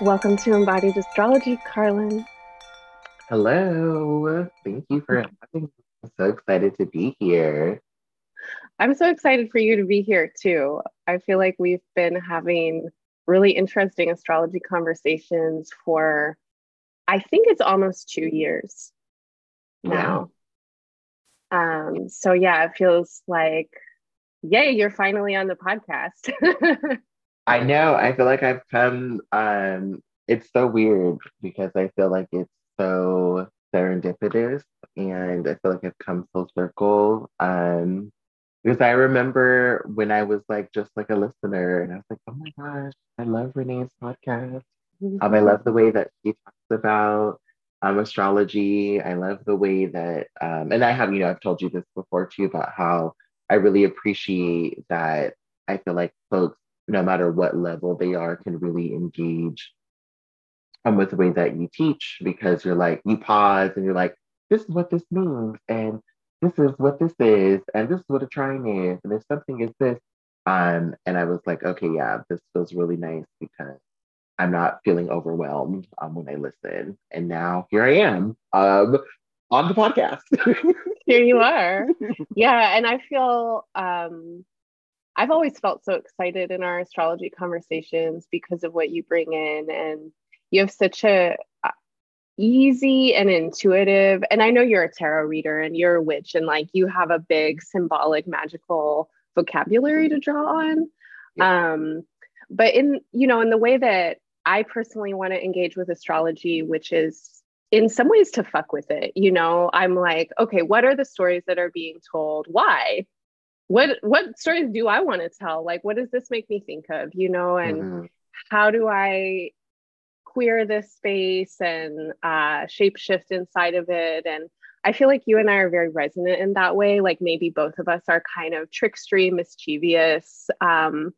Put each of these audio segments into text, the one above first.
Welcome to Embodied Astrology, Carlin. Hello. Thank you for having me. I'm so excited to be here. I'm so excited for you to be here too. I feel like we've been having really interesting astrology conversations for, I think it's almost two years now. Um, so yeah, it feels like, yay, you're finally on the podcast. I know. I feel like I've come, um, it's so weird because I feel like it's so serendipitous and I feel like I've come full circle. Um, because I remember when I was like just like a listener and I was like, oh my gosh, I love Renee's podcast. Um, I love the way that she talks about um, astrology. I love the way that, um, and I have, you know, I've told you this before too about how I really appreciate that I feel like folks, no matter what level they are, can really engage um, with the way that you teach because you're like, you pause and you're like, this is what this means. And this is what this is, and this is what a trine is, and if something is this, um, and I was like, okay, yeah, this feels really nice because I'm not feeling overwhelmed um, when I listen. And now here I am um, on the podcast. here you are. Yeah, and I feel um, I've always felt so excited in our astrology conversations because of what you bring in, and you have such a easy and intuitive. And I know you're a tarot reader and you're a witch and like you have a big symbolic magical vocabulary to draw on. Yeah. Um, but in, you know, in the way that I personally want to engage with astrology, which is in some ways to fuck with it, you know, I'm like, okay, what are the stories that are being told? Why? What what stories do I want to tell? Like, what does this make me think of? You know, and mm-hmm. how do I queer this space and uh, shape shift inside of it. And I feel like you and I are very resonant in that way. Like maybe both of us are kind of trickstery, mischievous. Um,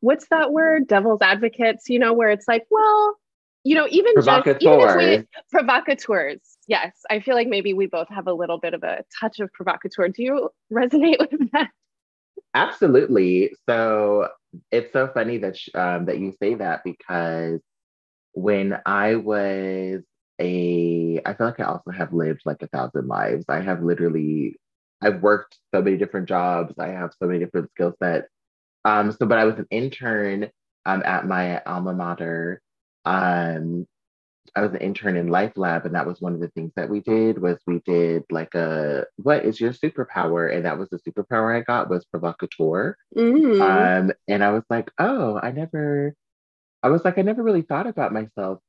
what's that word? Devil's advocates, you know, where it's like, well, you know, even just even if we provocateurs. Yes, I feel like maybe we both have a little bit of a touch of provocateur. Do you resonate with that? Absolutely. So it's so funny that um, that you say that because when I was a, I feel like I also have lived like a thousand lives. I have literally, I've worked so many different jobs. I have so many different skill sets. Um, so, but I was an intern um, at my alma mater. Um, I was an intern in Life Lab, and that was one of the things that we did was we did like a what is your superpower, and that was the superpower I got was provocateur. Mm. Um, and I was like, oh, I never I was like, I never really thought about myself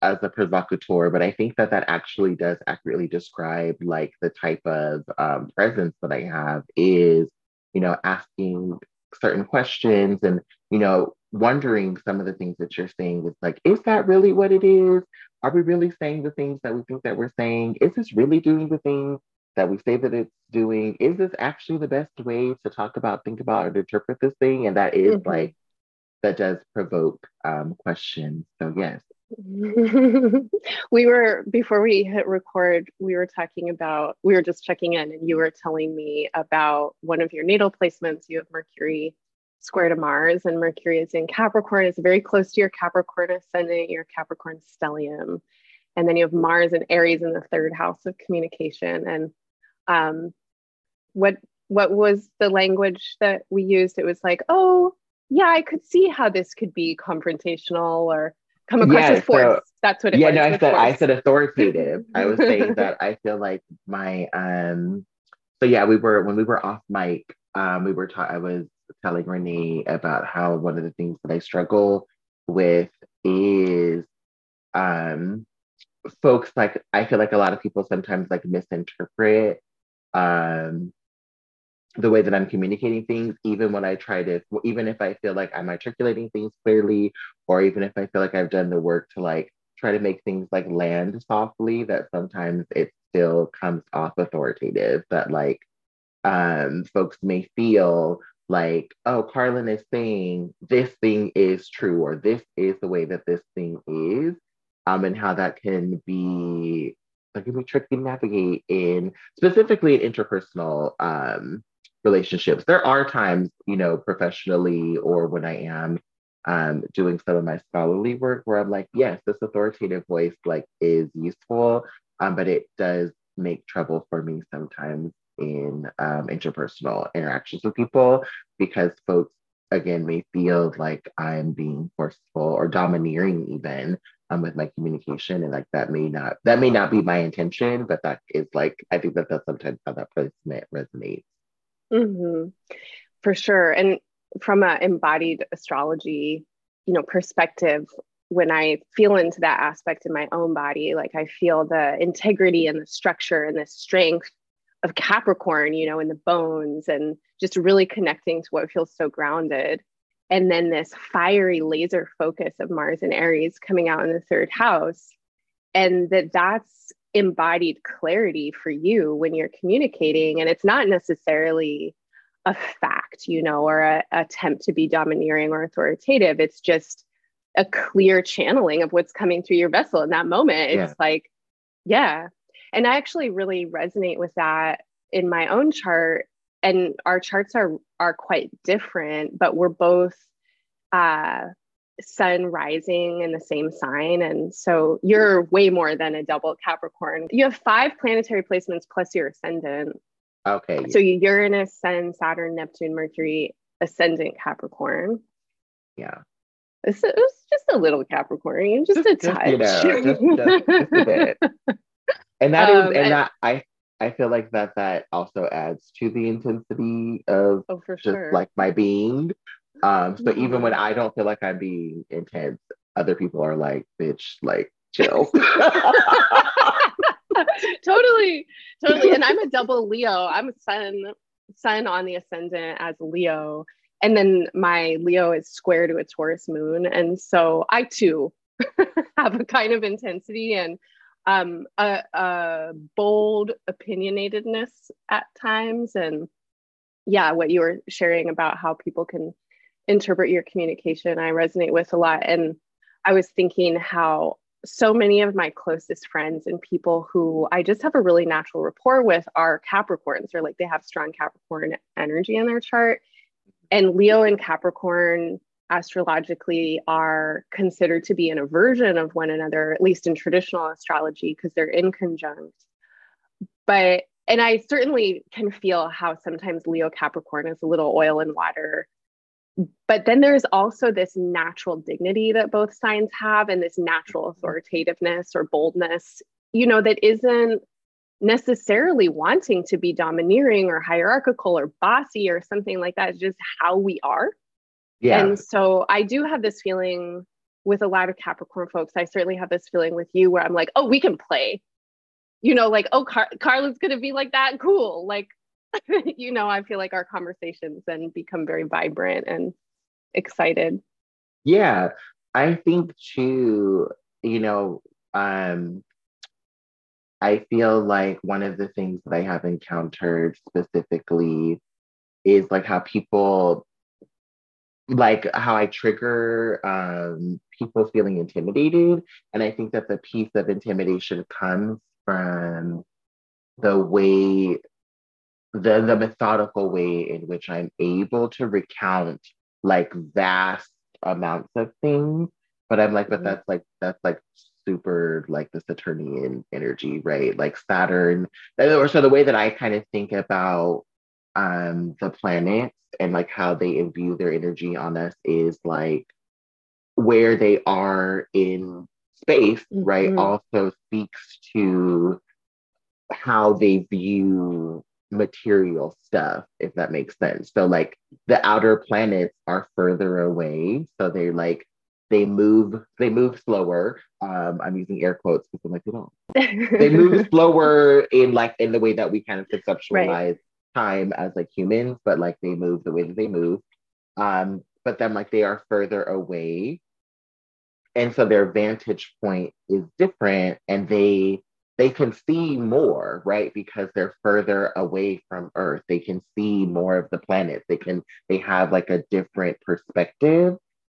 as a provocateur, but I think that that actually does accurately describe like the type of um, presence that I have is, you know, asking certain questions and, you know, wondering some of the things that you're saying is like, is that really what it is? Are we really saying the things that we think that we're saying? Is this really doing the things that we say that it's doing? Is this actually the best way to talk about, think about, or interpret this thing? And that is mm-hmm. like that does provoke um, questions. So yes. we were before we hit record we were talking about we were just checking in and you were telling me about one of your natal placements you have mercury square to mars and mercury is in capricorn it's very close to your capricorn ascendant your capricorn stellium and then you have mars and aries in the third house of communication and um, what what was the language that we used it was like oh yeah, I could see how this could be confrontational or come across yeah, as force. So, That's what it yeah, was. Yeah, no, I said I said authoritative. I was saying that I feel like my um so yeah, we were when we were off mic, um, we were taught I was telling Renee about how one of the things that I struggle with is um folks like I feel like a lot of people sometimes like misinterpret um the way that I'm communicating things, even when I try to, even if I feel like I'm articulating things clearly, or even if I feel like I've done the work to like try to make things like land softly, that sometimes it still comes off authoritative. That like um, folks may feel like, oh, Carlin is saying this thing is true, or this is the way that this thing is, um, and how that can be that can be tricky to navigate in specifically in interpersonal um, relationships. There are times, you know, professionally or when I am um, doing some of my scholarly work where I'm like, yes, this authoritative voice like is useful, um, but it does make trouble for me sometimes in um, interpersonal interactions with people because folks again may feel like I'm being forceful or domineering even um, with my communication and like that may not that may not be my intention but that is like I think that that's sometimes how that placement resonates. Mm-hmm. For sure, and from an embodied astrology, you know, perspective, when I feel into that aspect in my own body, like I feel the integrity and the structure and the strength of Capricorn, you know, in the bones and just really connecting to what feels so grounded. And then this fiery laser focus of Mars and Aries coming out in the third house. And that that's embodied clarity for you when you're communicating. And it's not necessarily a fact, you know, or a, attempt to be domineering or authoritative. It's just a clear channeling of what's coming through your vessel in that moment. It's yeah. like, yeah, and I actually really resonate with that in my own chart. And our charts are are quite different, but we're both uh, sun rising in the same sign. And so you're way more than a double Capricorn. You have five planetary placements plus your ascendant. Okay. So Uranus, Sun, Saturn, Neptune, Mercury, ascendant Capricorn. Yeah. It's, it was just a little Capricorn, just, just a touch. Just, you know, just, just a bit. and that um, is, and, and that I I feel like that that also adds to the intensity of oh, just sure. like my being. Um, so mm-hmm. even when I don't feel like I'm being intense, other people are like, "Bitch, like chill." totally, totally. And I'm a double Leo. I'm a sun sun on the ascendant as Leo, and then my Leo is square to a Taurus moon, and so I too have a kind of intensity and um, a, a bold opinionatedness at times. And yeah, what you were sharing about how people can interpret your communication, I resonate with a lot. And I was thinking how so many of my closest friends and people who I just have a really natural rapport with are Capricorns, or like they have strong Capricorn energy in their chart. And Leo and Capricorn astrologically are considered to be an aversion of one another, at least in traditional astrology, because they're in conjunct. But, and I certainly can feel how sometimes Leo Capricorn is a little oil and water. But then there's also this natural dignity that both signs have, and this natural mm-hmm. authoritativeness or boldness, you know, that isn't necessarily wanting to be domineering or hierarchical or bossy or something like that. It's just how we are. Yeah. And so I do have this feeling with a lot of Capricorn folks. I certainly have this feeling with you where I'm like, oh, we can play. You know, like, oh, Car- Carlin's going to be like that. Cool. Like, you know, I feel like our conversations then become very vibrant and excited. Yeah. I think too, you know, um, I feel like one of the things that I have encountered specifically is like how people like how I trigger um, people feeling intimidated. And I think that the piece of intimidation comes from the way, the, the methodical way in which I'm able to recount like vast amounts of things. But I'm like, but mm-hmm. that's like, that's like super like the Saturnian energy, right? Like Saturn. Or so the way that I kind of think about um, the planets and like how they imbue their energy on us is like where they are in space, mm-hmm. right? Also speaks to how they view material stuff, if that makes sense. So, like, the outer planets are further away. So, they're like, they move, they move slower. Um, I'm using air quotes because I'm like, they don't. they move slower in like in the way that we kind of conceptualize right time as like humans, but like they move the way that they move. Um, but then like they are further away. And so their vantage point is different and they they can see more, right? Because they're further away from Earth. They can see more of the planet. They can they have like a different perspective.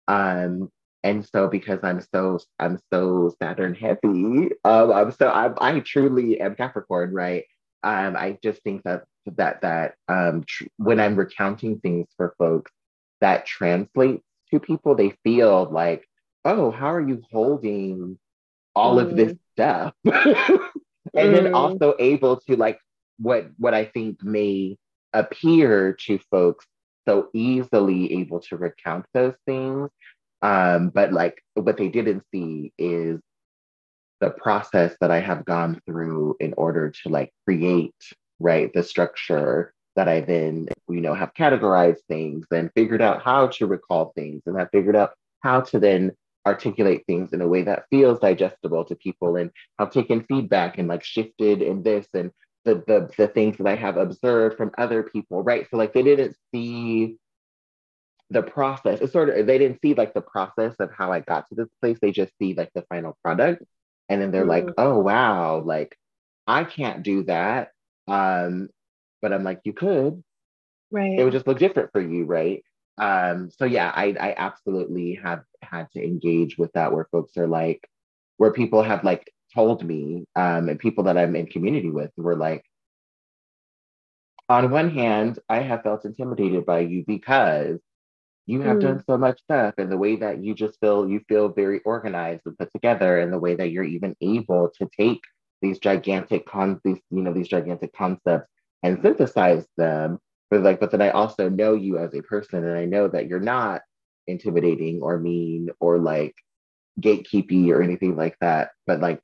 Um, and so because I'm so I'm so Saturn heavy, um, I'm so I, I truly am Capricorn, right? Um, I just think that that that um, tr- when I'm recounting things for folks, that translates to people, they feel like, oh, how are you holding all mm. of this mm. stuff? and mm. then also able to like what what I think may appear to folks so easily able to recount those things. Um, but like what they didn't see is the process that I have gone through in order to like create right the structure that I then you know have categorized things and figured out how to recall things and have figured out how to then articulate things in a way that feels digestible to people and have taken feedback and like shifted in this and the the the things that I have observed from other people, right? So like they didn't see the process. It's sort of they didn't see like the process of how I got to this place. They just see like the final product. And then they're mm. like, oh wow, like I can't do that. Um, but I'm like, you could. Right. It would just look different for you, right? Um, so yeah, I I absolutely have had to engage with that where folks are like, where people have like told me, um, and people that I'm in community with were like, on one hand, I have felt intimidated by you because you have mm. done so much stuff and the way that you just feel you feel very organized and put together and the way that you're even able to take these gigantic con these you know these gigantic concepts and synthesize them but like but then i also know you as a person and i know that you're not intimidating or mean or like gatekeepy or anything like that but like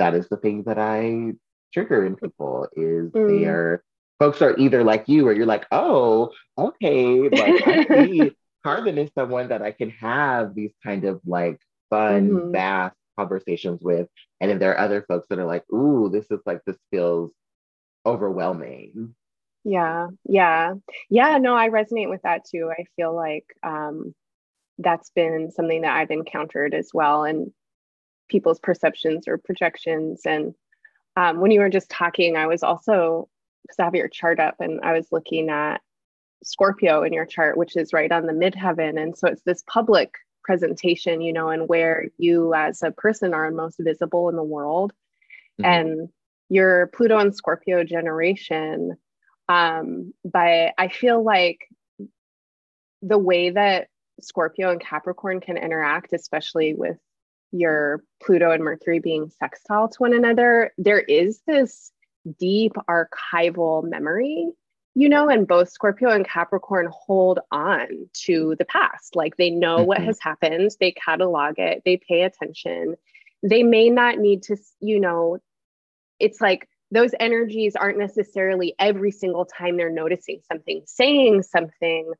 that is the thing that I trigger in people is mm. they are folks are either like you or you're like, oh, okay, like I see Carlin is someone that I can have these kind of like fun, mm-hmm. vast conversations with. And then there are other folks that are like, ooh, this is like this feels overwhelming. Yeah, yeah. Yeah, no, I resonate with that too. I feel like um that's been something that I've encountered as well. And people's perceptions or projections. And um, when you were just talking, I was also, because I have your chart up and I was looking at Scorpio in your chart, which is right on the midheaven. And so it's this public presentation, you know, and where you as a person are most visible in the world. Mm-hmm. And your Pluto and Scorpio generation. Um, but I feel like the way that Scorpio and Capricorn can interact, especially with your Pluto and Mercury being sextile to one another, there is this deep archival memory, you know, and both Scorpio and Capricorn hold on to the past. Like they know mm-hmm. what has happened, they catalog it, they pay attention. They may not need to, you know, it's like those energies aren't necessarily every single time they're noticing something, saying something.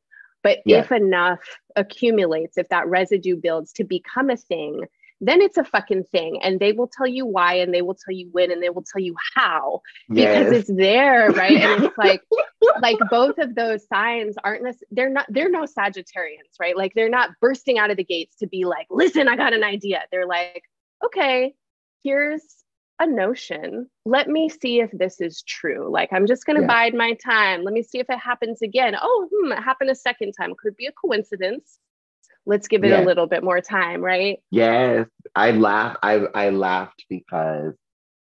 But yeah. if enough accumulates, if that residue builds to become a thing, then it's a fucking thing and they will tell you why and they will tell you when and they will tell you how yes. because it's there right? And it's like like both of those signs aren't this they're not they're no sagittarians right? Like they're not bursting out of the gates to be like listen i got an idea. They're like okay here's a notion. Let me see if this is true. Like i'm just going to yeah. bide my time. Let me see if it happens again. Oh hmm, it happened a second time. Could be a coincidence let's give it a little bit more time right? Yes. I laugh i i laughed because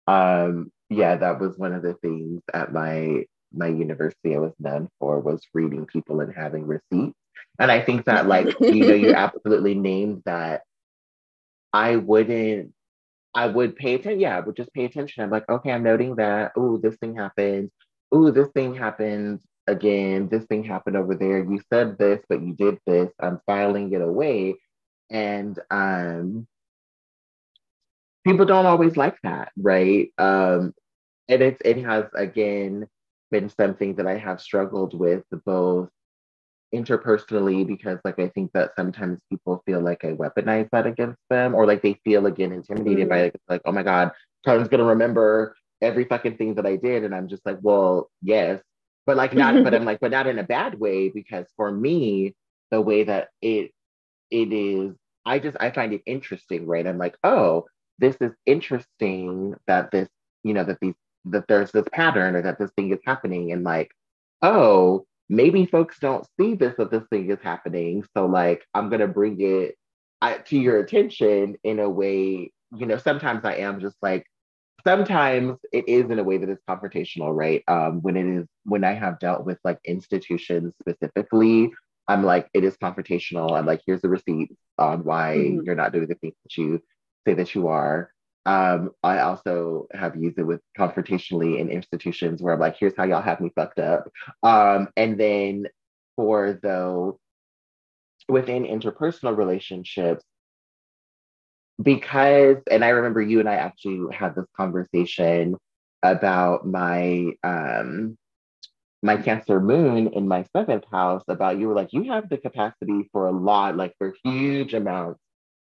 um yeah that was one of the things at my my university i was known for was reading people and having receipts. And i think that like you know you absolutely named that. I wouldn't i would pay attention yeah i would just pay attention. I'm like okay i'm noting that. Oh this thing happened. Oh this thing happened again, this thing happened over there. You said this, but you did this. I'm filing it away. And um, people don't always like that, right? Um, and it's, it has, again, been something that I have struggled with both interpersonally because like I think that sometimes people feel like I weaponize that against them or like they feel again intimidated mm. by it. Like, oh my God, Carlin's gonna remember every fucking thing that I did. And I'm just like, well, yes, but like not but i'm like but not in a bad way because for me the way that it it is i just i find it interesting right? I'm like oh this is interesting that this you know that these that there's this pattern or that this thing is happening and like oh maybe folks don't see this that this thing is happening. So like i'm gonna bring it I, to your attention in a way you know sometimes i am just like sometimes it is in a way that is confrontational, right? Um, when it is when I have dealt with like institutions specifically I'm like, it is confrontational. I'm like, here's the receipt on why mm-hmm. you're not doing the things that you say that you are. Um, I also have used it with confrontationally in institutions where I'm like, here's how y'all have me fucked up. Um, and then for though within interpersonal relationships, because and I remember you and I actually had this conversation about my um my Cancer moon in my seventh house about you were like, you have the capacity for a lot, like for huge amounts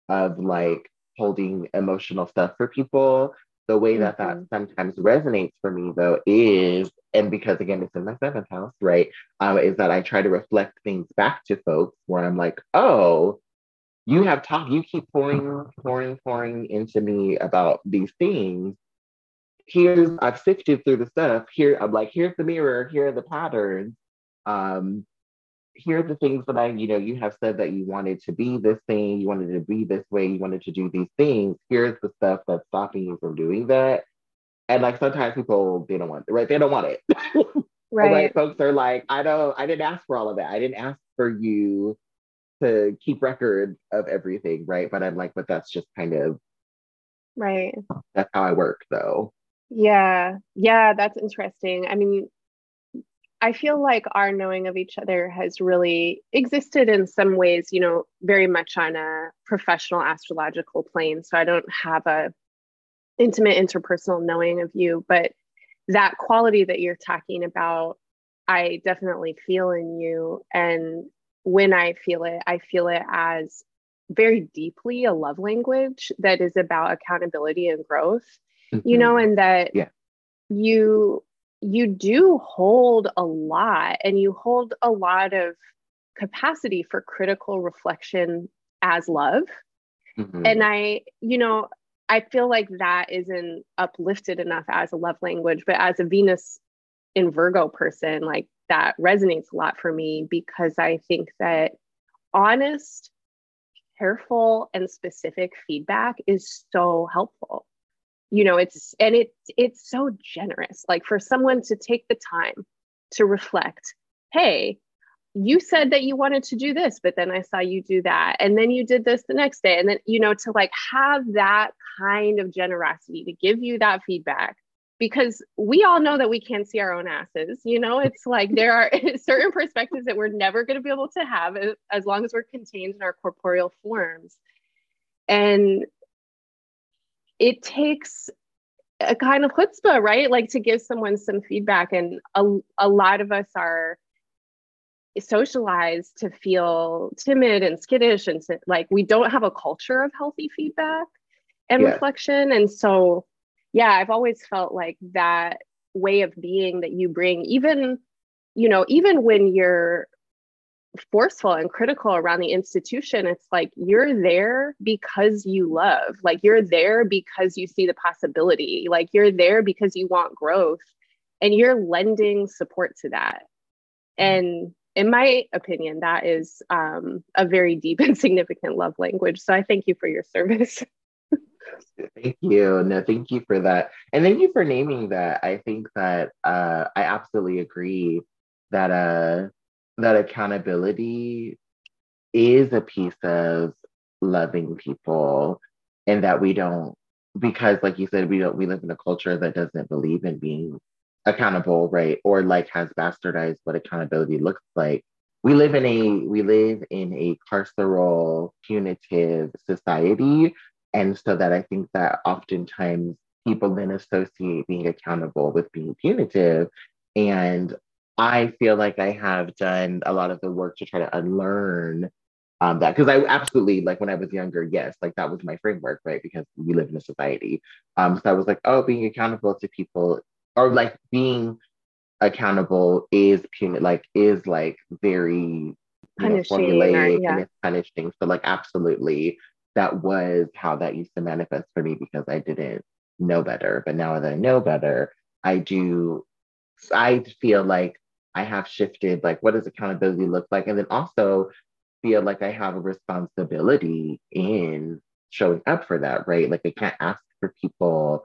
of like holding emotional stuff for people. The way that mm-hmm. that sometimes resonates for me though is, and because again, it's in my seventh house, right? Um, is that I try to reflect things back to folks where I'm like, oh, you have talked, you keep pouring, pouring, pouring into me about these things here's I've sifted through the stuff. Here I'm like, here's the mirror, here are the patterns. Um, here are the things that I, you know, you have said that you wanted to be this thing, you wanted to be this way, you wanted to do these things. Here's the stuff that's stopping you from doing that. And like sometimes people they don't want right? They don't want it. right. like folks are like, I don't, I didn't ask for all of that. I didn't ask for you to keep record of everything, right? But I'm like, but that's just kind of right. That's how I work though. Yeah, yeah, that's interesting. I mean, I feel like our knowing of each other has really existed in some ways, you know, very much on a professional astrological plane. So I don't have a intimate interpersonal knowing of you, but that quality that you're talking about, I definitely feel in you. And when I feel it, I feel it as very deeply a love language that is about accountability and growth mm-hmm. you know, and that yeah. you you do hold a lot and you hold a lot of capacity for critical reflection as love. Mm-hmm. And I, you know, I feel like that isn't uplifted enough as a love language, but as a Venus in Virgo person, like that resonates a lot for me because I think that honest, careful, and specific feedback is so helpful. You know it's and it it's so generous. Like for someone to take the time to reflect hey you said that you wanted to do this but then i saw you do that and then you did this the next day and then you know to like have that kind of generosity to give you that feedback because we all know that we can't see our own asses you know it's like there are certain perspectives that we're never going to be able to have as long as we're contained in our corporeal forms and it takes a kind of chutzpah, right? Like to give someone some feedback. And a, a lot of us are socialized to feel timid and skittish and like we don't have a culture of healthy feedback and yeah. reflection. And so, yeah, I've always felt like that way of being that you bring, even, you know, even when you're forceful and critical around the institution it's like you're there because you love like you're there because you see the possibility like you're there because you want growth and you're lending support to that. And in my opinion that is um, a very deep and significant love language. So i thank you for your service thank you. No thank you for that. And thank you for naming that. I think that uh, i absolutely agree that uh that accountability is a piece of loving people and that we don't because like you said we don't we live in a culture that doesn't believe in being accountable right? Or like has bastardized what accountability looks like. We live in a we live in a carceral punitive society and so that i think that oftentimes people then associate being accountable with being punitive and I feel like I have done a lot of the work to try to unlearn um, that because I absolutely like when I was younger, yes, like that was my framework, right? Because we live in a society. Um, so I was like, oh, being accountable to people or like being accountable is punitive, like is like very punishing, know, formulaic yeah. and it's punishing. So like absolutely, that was how that used to manifest for me because I didn't know better. But now that I know better, I do. I feel like I have shifted, like, what does accountability look like? And then also feel like I have a responsibility in showing up for that, right? Like, I can't ask for people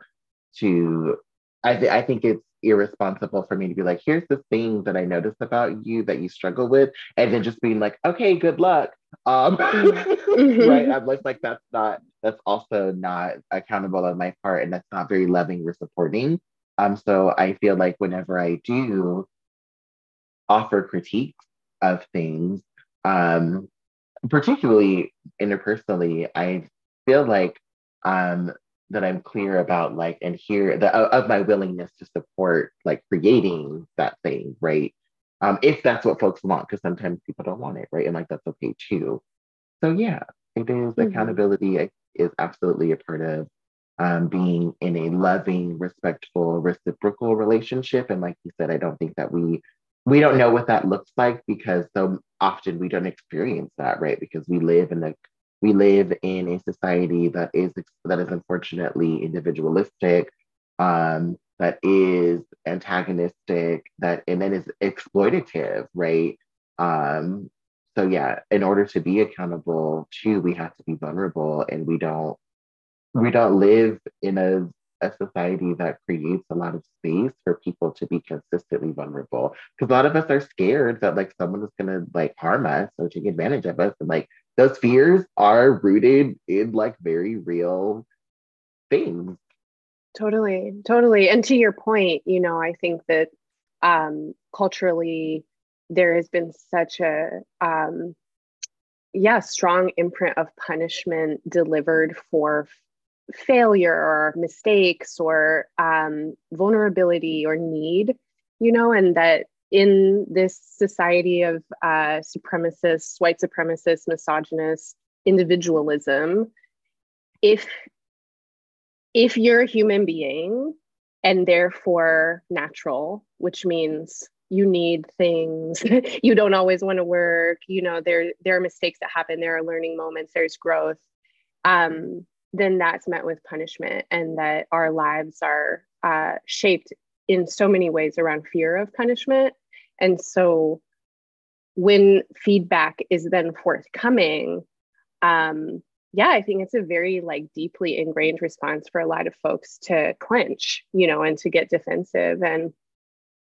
to, I, th- I think it's irresponsible for me to be like, here's the thing that I noticed about you that you struggle with, and then just being like, okay, good luck. Um, mm-hmm. right. I'm like, like that's not that's also not accountable on my part, and that's not very loving or supporting. Um, so I feel like whenever I do offer critiques of things, um, particularly interpersonally, I feel like um, that I'm clear about like and here the of my willingness to support like creating that thing, right? Um, if that's what folks want, because sometimes people don't want it, right? And like that's okay too. So yeah, it is, mm-hmm. accountability is absolutely a part of um, being in a loving, respectful, reciprocal relationship. And like you said, I don't think that we we don't know what that looks like because so often we don't experience that, right? Because we live in a we live in a society that is that is unfortunately individualistic, um, that is antagonistic, that and then is exploitative, right? Um, so yeah, in order to be accountable too, we have to be vulnerable, and we don't we don't live in a a society that creates a lot of space for people to be consistently vulnerable. Because a lot of us are scared that like someone is gonna like harm us or take advantage of us. And like those fears are rooted in like very real things. Totally, totally. And to your point, you know, I think that um culturally there has been such a um yeah, strong imprint of punishment delivered for failure or mistakes or um, vulnerability or need, you know, and that in this society of uh, supremacists, white supremacists, misogynist individualism, if if you're a human being and therefore natural, which means you need things you don't always want to work you know there there are mistakes that happen there are learning moments there's growth um then that's met with punishment and that our lives are uh, shaped in so many ways around fear of punishment. And so when feedback is then forthcoming um, yeah i think it's a very like deeply ingrained response for a lot of folks to clench you know and to get defensive and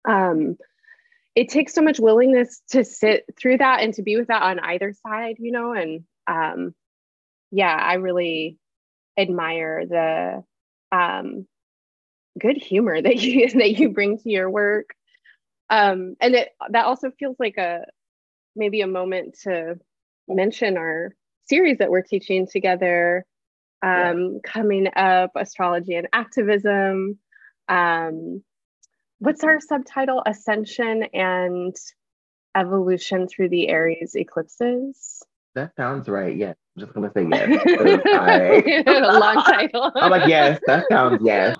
um, it takes so much willingness to sit through that and to be with that on either side you know and um, yeah i really admire the um, good humor that you that you bring to your work. Um, and it that also feels like a maybe a moment to mention our series that we're teaching together um, yeah. coming up astrology and activism um, what's our subtitle ascension and evolution through the aries eclipses that sounds right yes I'm just gonna say yes. I, a long title. I'm like, yes, that sounds yes.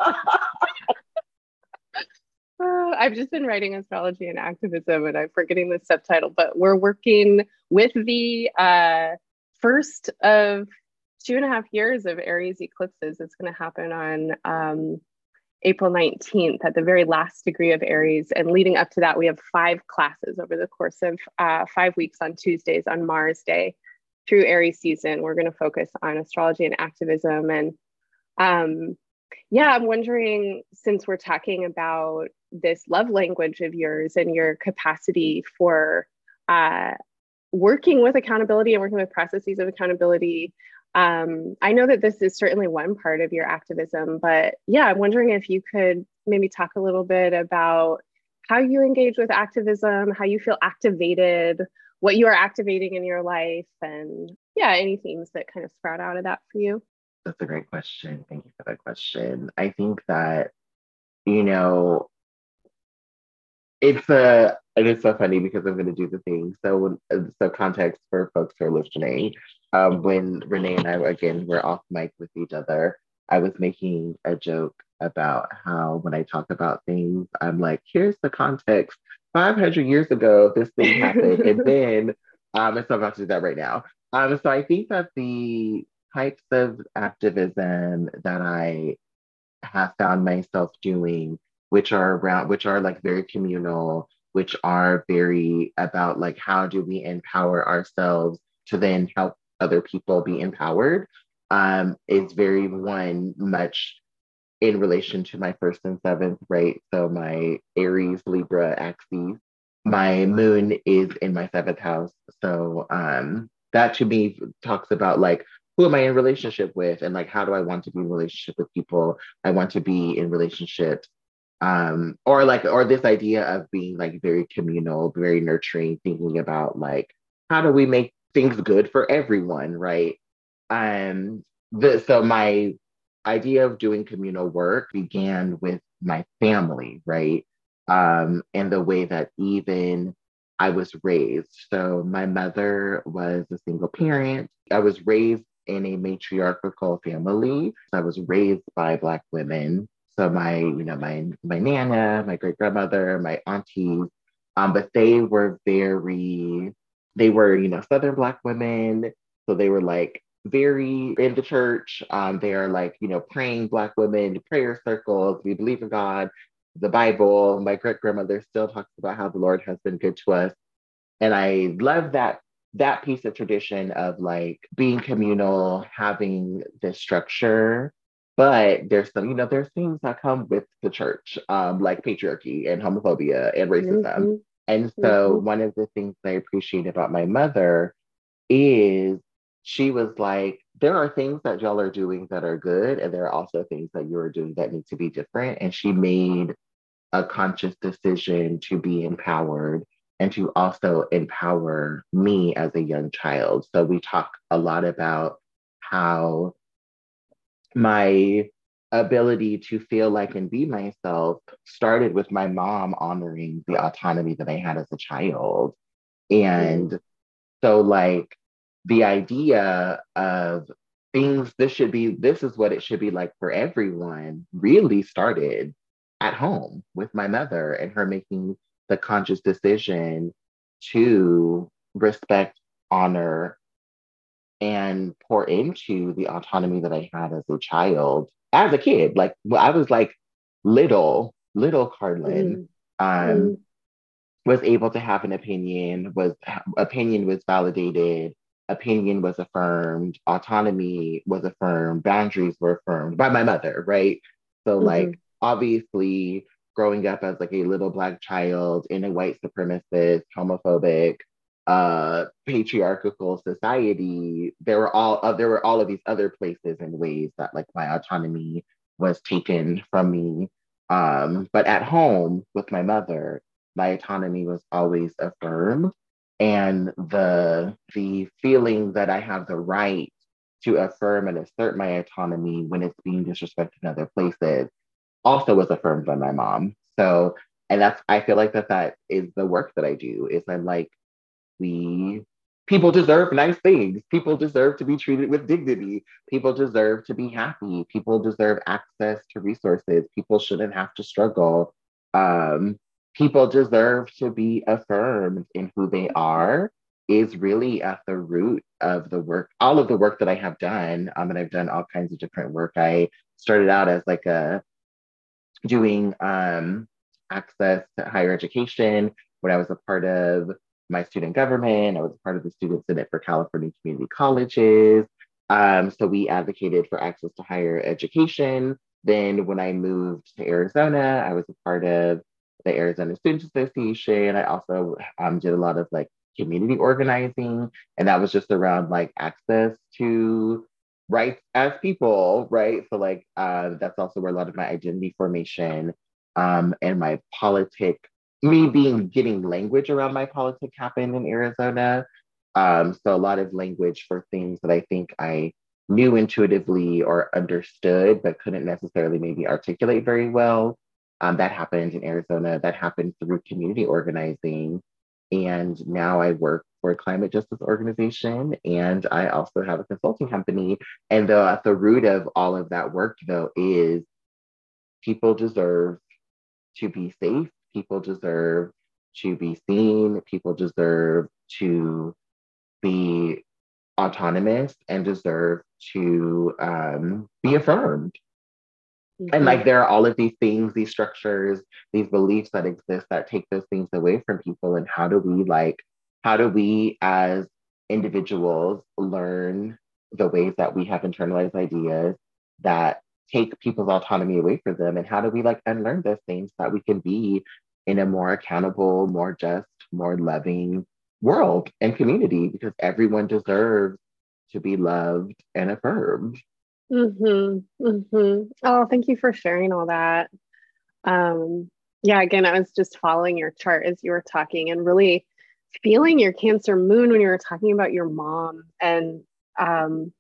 Uh, I've just been writing astrology and activism, and I'm forgetting the subtitle. But we're working with the uh, first of two and a half years of Aries eclipses. It's going to happen on um, April 19th at the very last degree of Aries. And leading up to that, we have five classes over the course of uh, five weeks on Tuesdays on Mars Day through Aries season, we're going to focus on astrology and activism. And um, yeah, I'm wondering since we're talking about this love language of yours and your capacity for uh, working with accountability and working with processes of accountability. Um, I know that this is certainly one part of your activism, but yeah, I'm wondering if you could maybe talk a little bit about how you engage with activism, how you feel activated, what you are activating in your life and yeah any themes that kind of sprout out of that for you that's a great question thank you for that question i think that you know it's a and it is so funny because i'm going to do the thing so so context for folks who are listening um, when renee and i again were off mic with each other i was making a joke about how when i talk about things i'm like here's the context 500 years ago, this thing happened. and then, um, and so I'm about to do that right now. Um, so I think that the types of activism that I have found myself doing, which are around, which are like very communal, which are very about like how do we empower ourselves to then help other people be empowered, um, very one much in relation to my first and seventh, right? So my Aries, Libra axis My moon is in my seventh house. So um, that to me talks about like who am I in relationship with and like how do I want to be in relationship with people? I want to be in relationships um or like or this idea of being like very communal very nurturing thinking about like how do we make things good for everyone right? Um the, so my idea of doing communal work began with my family right? Um and the way that even i was raised. So my mother was a single parent. I was raised in a matriarchal family. I was raised by black women so my, you know, my my nana, my great grandmother, my auntie, um, but they were very, they were, you know, Southern Black women. So they were like very in the church. Um, they are like, you know, praying Black women, prayer circles. We believe in God, the Bible. My great grandmother still talks about how the Lord has been good to us. And I love that that piece of tradition of like being communal, having this structure but there's some, you know, there's things that come with the church, um, like patriarchy and homophobia and racism. Mm-hmm. And so mm-hmm. one of the things I appreciate about my mother is she was like, there are things that y'all are doing that are good, and there are also things that you're doing that need to be different. And she made a conscious decision to be empowered and to also empower me as a young child. So we talk a lot about how my ability to feel like and be myself started with my mom honoring the autonomy that I had as a child. And mm. so, like, the idea of things, this should be, this is what it should be like for everyone, really started at home with my mother and her making the conscious decision to respect, honor, and pour into the autonomy that I had as a child, as a kid. Like I was like little, little Carlin, mm. um, mm. was able to have an opinion, was opinion was validated, opinion was affirmed, autonomy was affirmed, boundaries were affirmed by my mother, right? So mm-hmm. like obviously growing up as like a little black child in a white supremacist, homophobic, uh, patriarchal society, there were all uh, there were all of these other places and ways that like my autonomy was taken from me. Um, but at home with my mother, my autonomy was always affirmed, and the the feeling that I have the right to affirm and assert my autonomy when it's being disrespected in other places also was affirmed by my mom. So, and that's I feel like that that is the work that I do. Is I'm like we people deserve nice things. People deserve to be treated with dignity. People deserve to be happy. People deserve access to resources. People shouldn't have to struggle. Um, people deserve to be affirmed in who they are is really at the root of the work all of the work that i have done um, and i've done all kinds of different work i started out as like a doing um, access to higher education when i was a part of my student government. I was part of the Student Senate for California Community Colleges. Um, so we advocated for access to higher education. Then when I moved to Arizona, I was a part of the Arizona Student Association. I also um, did a lot of like community organizing, and that was just around like access to rights as people, right? So like uh, that's also where a lot of my identity formation um, and my politic me being getting language around my politics happened in Arizona. Um, so a lot of language for things that I think I knew intuitively or understood, but couldn't necessarily maybe articulate very well. Um, that happened in Arizona. That happened through community organizing. And now I work for a climate justice organization and I also have a consulting company. And the, at the root of all of that work, though, is people deserve to be safe people deserve to be seen, people deserve to be autonomous and deserve to um, be affirmed. Mm-hmm. And like there are all of these things, these structures, these beliefs that exist that take those things away from people. And how do we like, how do we as individuals learn the ways that we have internalized ideas that take people's autonomy away from them and how do we like unlearn those things so that we can be in a more accountable more just more loving world and community because everyone deserves to be loved and affirmed. Mm-hmm, mm-hmm. oh thank you for sharing all that. Um yeah again i was just following your chart as you were talking and really feeling your cancer moon when you were talking about your mom and um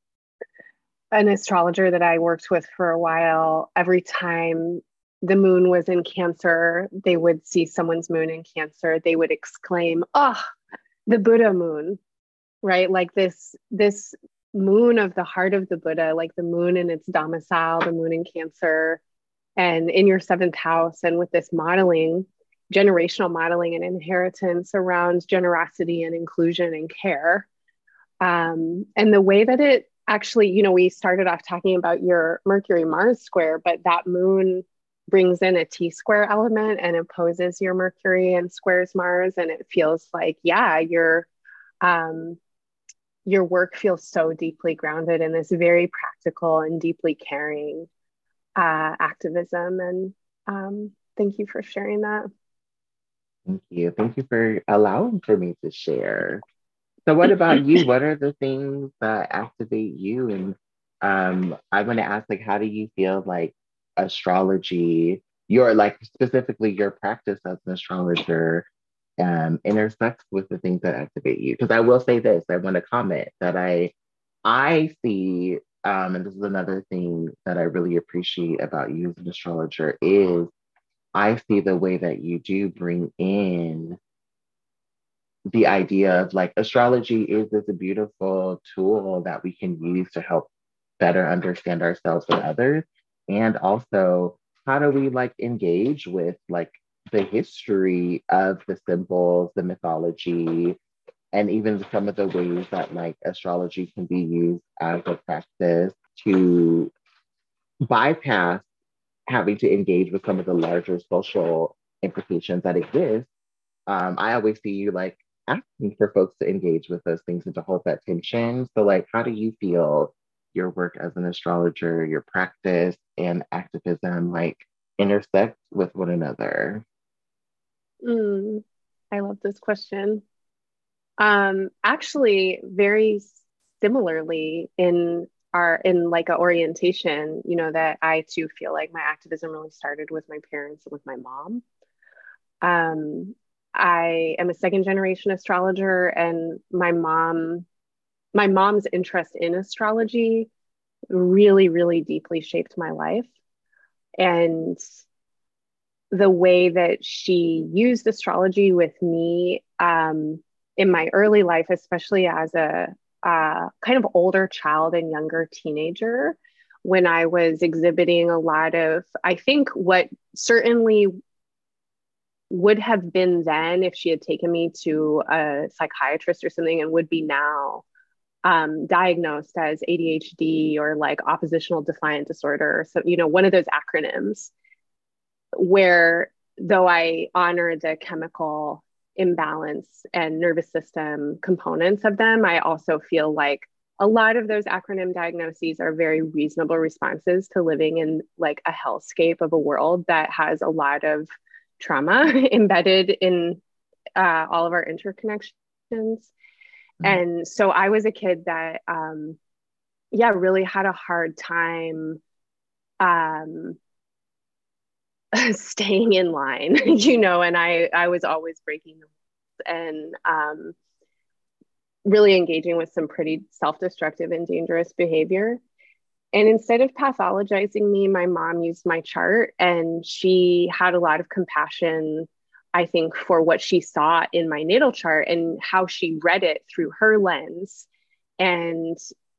an astrologer that I worked with for a while, every time the moon was in Cancer, they would see someone's moon in Cancer, they would exclaim, "Oh, the Buddha moon!" Right? Like this this moon of the heart of the Buddha, like the moon in its domicile, the moon in Cancer, and in your seventh house, and with this modeling, generational modeling and inheritance around generosity and inclusion and care. Um, and the way that it actually, you know, we started off talking about your Mercury Mars square, but that moon brings in a T square element and opposes your Mercury and squares Mars. And it feels like, yeah, your um, your work feels so deeply grounded in this very practical and deeply caring uh, activism. And um, thank you for sharing that. Thank you. Thank you for allowing for me to share. So, what about you? What are the things that activate you? And um, I want to ask, like, how do you feel like astrology, your like specifically your practice as an astrologer, um, intersects with the things that activate you? Because I will say this, I want to comment that I, I see, um, and this is another thing that I really appreciate about you as an astrologer is I see the way that you do bring in the idea of like astrology is this a beautiful tool that we can use to help better understand ourselves and others and also how do we like engage with like the history of the symbols the mythology and even some of the ways that like astrology can be used as a practice to bypass having to engage with some of the larger social implications that exist um, i always see you like asking for folks to engage with those things and to hold that tension. So, like, how do you feel your work as an astrologer, your practice and activism, like, intersect with one another? Mm, I love this question. Um, actually, very similarly in our in like a orientation, you know, that I too feel like my activism really started with my parents and with my mom. Um, I am a second generation astrologer, and my mom, my mom's interest in astrology really, really deeply shaped my life. And the way that she used astrology with me um, in my early life, especially as a uh, kind of older child and younger teenager, when I was exhibiting a lot of, I think, what certainly would have been then if she had taken me to a psychiatrist or something and would be now um, diagnosed as ADHD or like oppositional defiant disorder. So, you know, one of those acronyms where though I honor the chemical imbalance and nervous system components of them, I also feel like a lot of those acronym diagnoses are very reasonable responses to living in like a hellscape of a world that has a lot of trauma embedded in uh, all of our interconnections. Mm-hmm. And so I was a kid that, um, yeah, really had a hard time um, staying in line, you know, and I, I was always breaking the rules and um, really engaging with some pretty self destructive and dangerous behavior. And instead of pathologizing me, my mom used my chart and she had a lot of compassion, I think, for what she saw in my natal chart and how she read it through her lens. And,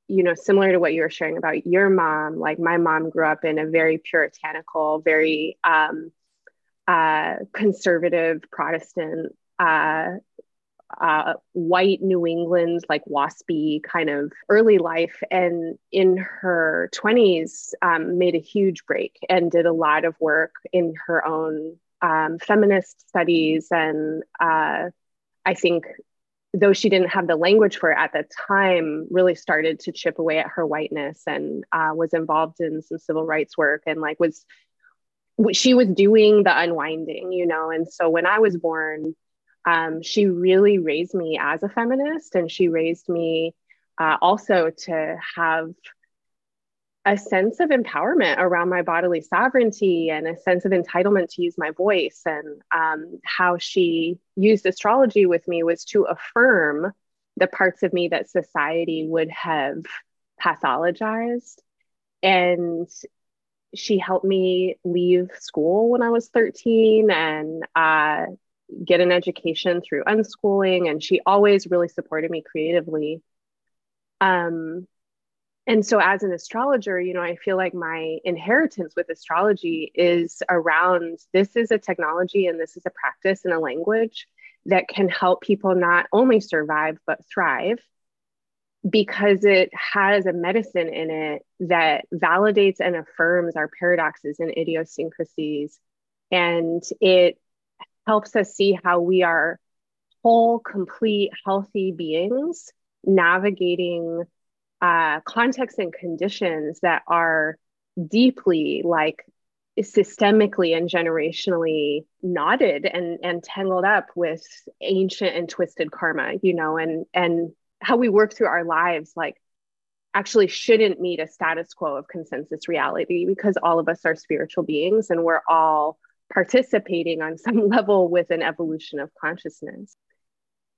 you know, similar to what you were sharing about your mom, like my mom grew up in a very puritanical, very um, uh, conservative Protestant uh, uh, white New England, like waspy kind of early life. And in her 20s, um, made a huge break and did a lot of work in her own um, feminist studies. And uh, I think though she didn't have the language for it at the time, really started to chip away at her whiteness and uh, was involved in some civil rights work and like was she was doing the unwinding, you know. And so when I was born, um, she really raised me as a feminist, and she raised me uh, also to have a sense of empowerment around my bodily sovereignty and a sense of entitlement to use my voice. And um, how she used astrology with me was to affirm the parts of me that society would have pathologized. And she helped me leave school when I was 13 and uh, get an education through unschooling. And she always really supported me creatively. Um, and so as an astrologer you know i feel like my inheritance with astrology is around this is a technology and this is a practice and a language that can help people not only survive but thrive because it has a medicine in it that validates and affirms our paradoxes and idiosyncrasies. And it helps us see how we are whole complete healthy beings navigating uh, contexts and conditions that are deeply like systemically and generationally knotted and and tangled up with ancient and twisted karma you know and and how we work through our lives like actually shouldn't meet a status quo of consensus reality because all of us are spiritual beings and we're all participating on some level with an evolution of consciousness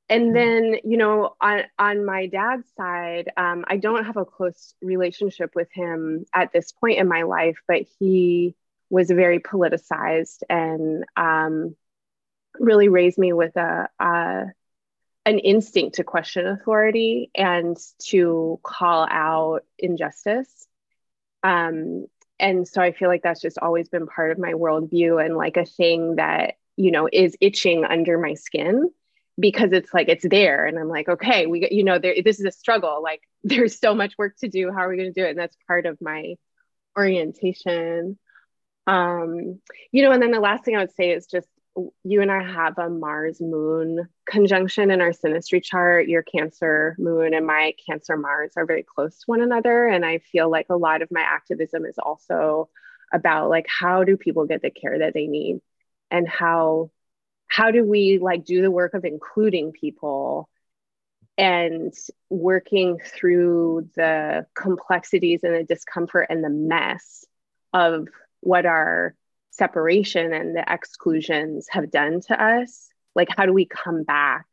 and hmm. then you know on on my dad's side um, i don't have a close relationship with him at this point in my life but he was very politicized and um, really raised me with a, a an instinct to question authority and to call out injustice um, and so i feel like that's just always been part of my worldview and like a thing that you know is itching under my skin because it's like it's there. And i'm like okay we you know there this is a struggle. Like there's so much work to do. How are we going to do it? And that's part of my orientation. Um you know and then the last thing i would say is just you and i have a mars moon conjunction in our synastry chart. Your cancer moon and my cancer mars are very close to one another. And i feel like a lot of my activism is also about like how do people get the care that they need and how how do we like do the work of including people and working through the complexities and the discomfort and the mess of what our separation and the exclusions have done to us? Like how do we come back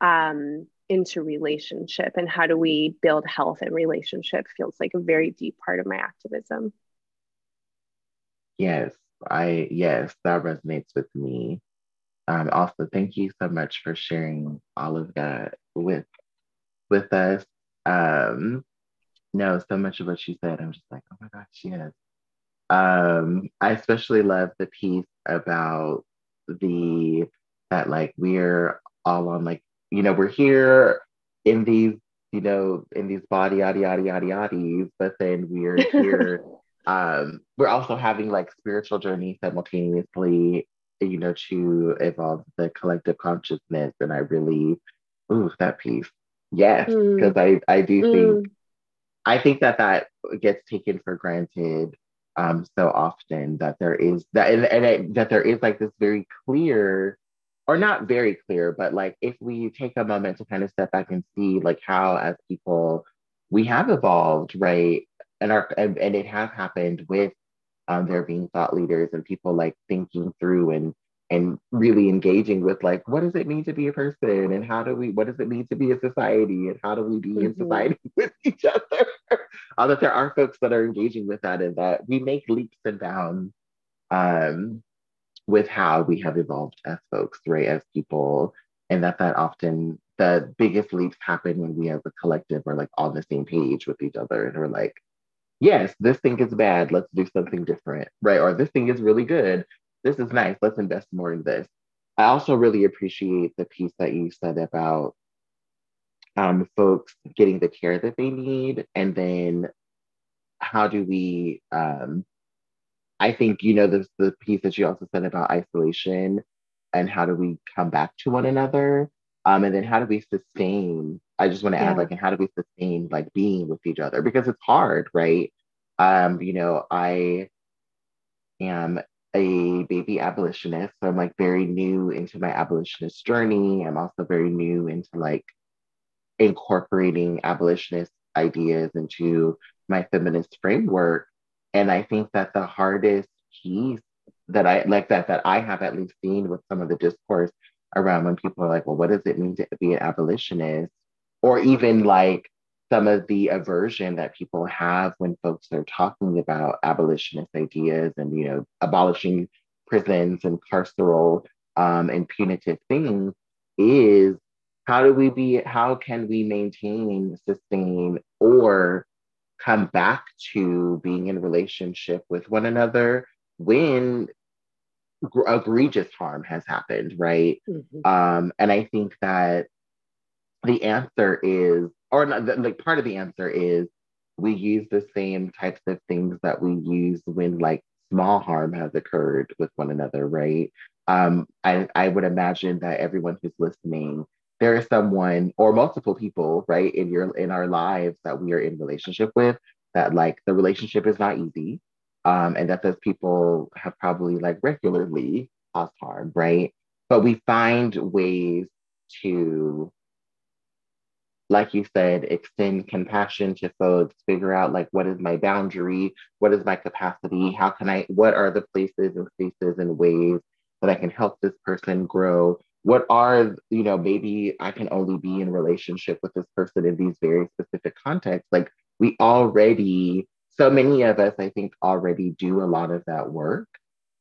um, into relationship and how do we build health and relationship feels like a very deep part of my activism. Yes i yes that resonates with me um, also, thank you so much for sharing all of that with with us. Um, no, so much of what you said, I'm just like, oh my gosh, yes. Um, I especially love the piece about the that like we're all on like you know we're here in these you know in these body yada yada yada yada but then we're here um we're also having like spiritual journeys simultaneously you know, to evolve the collective consciousness. And I really, ooh, that piece. Yes, because mm. I, I do mm. think, I think that that gets taken for granted um, so often that there is that, and, and it, that there is like this very clear, or not very clear, but like if we take a moment to kind of step back and see like how as people we have evolved, right? And our and, and it has happened with um, there being thought leaders and people like thinking through and and really engaging with like what does it mean to be a person? And how do we what does it mean to be a society? And how do we be mm-hmm. in society with each other? Uh, that there are folks that are engaging with that and that we make leaps and bounds um, with how we have evolved as folks right as people. And that that often the biggest leaps happen when we as a collective are like on the same page with each other and we're like yes, this thing is bad. Let's do something different, right? Or this thing is really good. This is nice. Let's invest more in this. I also really appreciate the piece that you said about um, folks getting the care that they need. And then how do we, um, I think, you know, the, the piece that you also said about isolation and how do we come back to one another. Um, and then how do we sustain? I just want to yeah. add like, and how do we sustain like being with each other because it's hard, right? Um, you know, I am a baby abolitionist, so I'm like very new into my abolitionist journey. I'm also very new into like incorporating abolitionist ideas into my feminist framework. And I think that the hardest piece that I like that that I have at least seen with some of the discourse around when people are like, well, what does it mean to be an abolitionist? Or even like some of the aversion that people have when folks are talking about abolitionist ideas and you know abolishing prisons and carceral um, and punitive things is how do we be how can we maintain sustain or come back to being in relationship with one another when egregious harm has happened right mm-hmm. um, and i think that the answer is or not, like part of the answer is we use the same types of things that we use when like small harm has occurred with one another right? Um, I, I would imagine that everyone who's listening there is someone or multiple people right in your in our lives that we are in relationship with that like the relationship is not easy um, and that those people have probably like regularly caused harm right? But we find ways to like you said extend compassion to folks figure out like what is my boundary? What is my capacity? How can i what are the places and spaces and ways that i can help this person grow? What are you know maybe i can only be in relationship with this person in these very specific contexts? Like we already so many of us i think already do a lot of that work.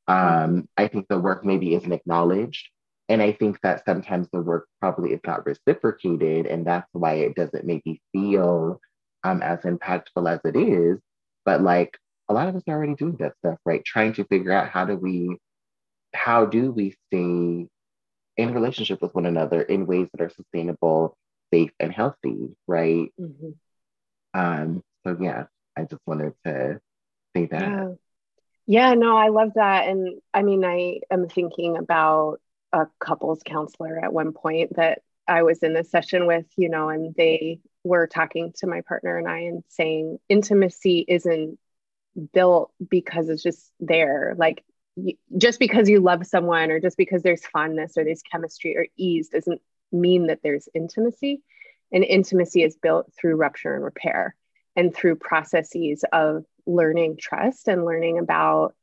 Um, i think the work maybe isn't acknowledged and i think that sometimes the work probably is not reciprocated and that's why it doesn't maybe feel um, as impactful as it is but like a lot of us are already doing that stuff right trying to figure out how do we how do we stay in relationship with one another in ways that are sustainable, safe, and healthy, right? Mm-hmm. Um, so yeah, I just wanted to say that. Yeah. yeah, no, I love that. And I mean, I am thinking about a couples counselor at one point that I was in a session with, you know, and they were talking to my partner and I and saying intimacy isn't built because it's just there. Like just because you love someone or just because there's fondness or there's chemistry or ease doesn't mean that there's intimacy. And intimacy is built through rupture and repair and through processes of learning trust and learning about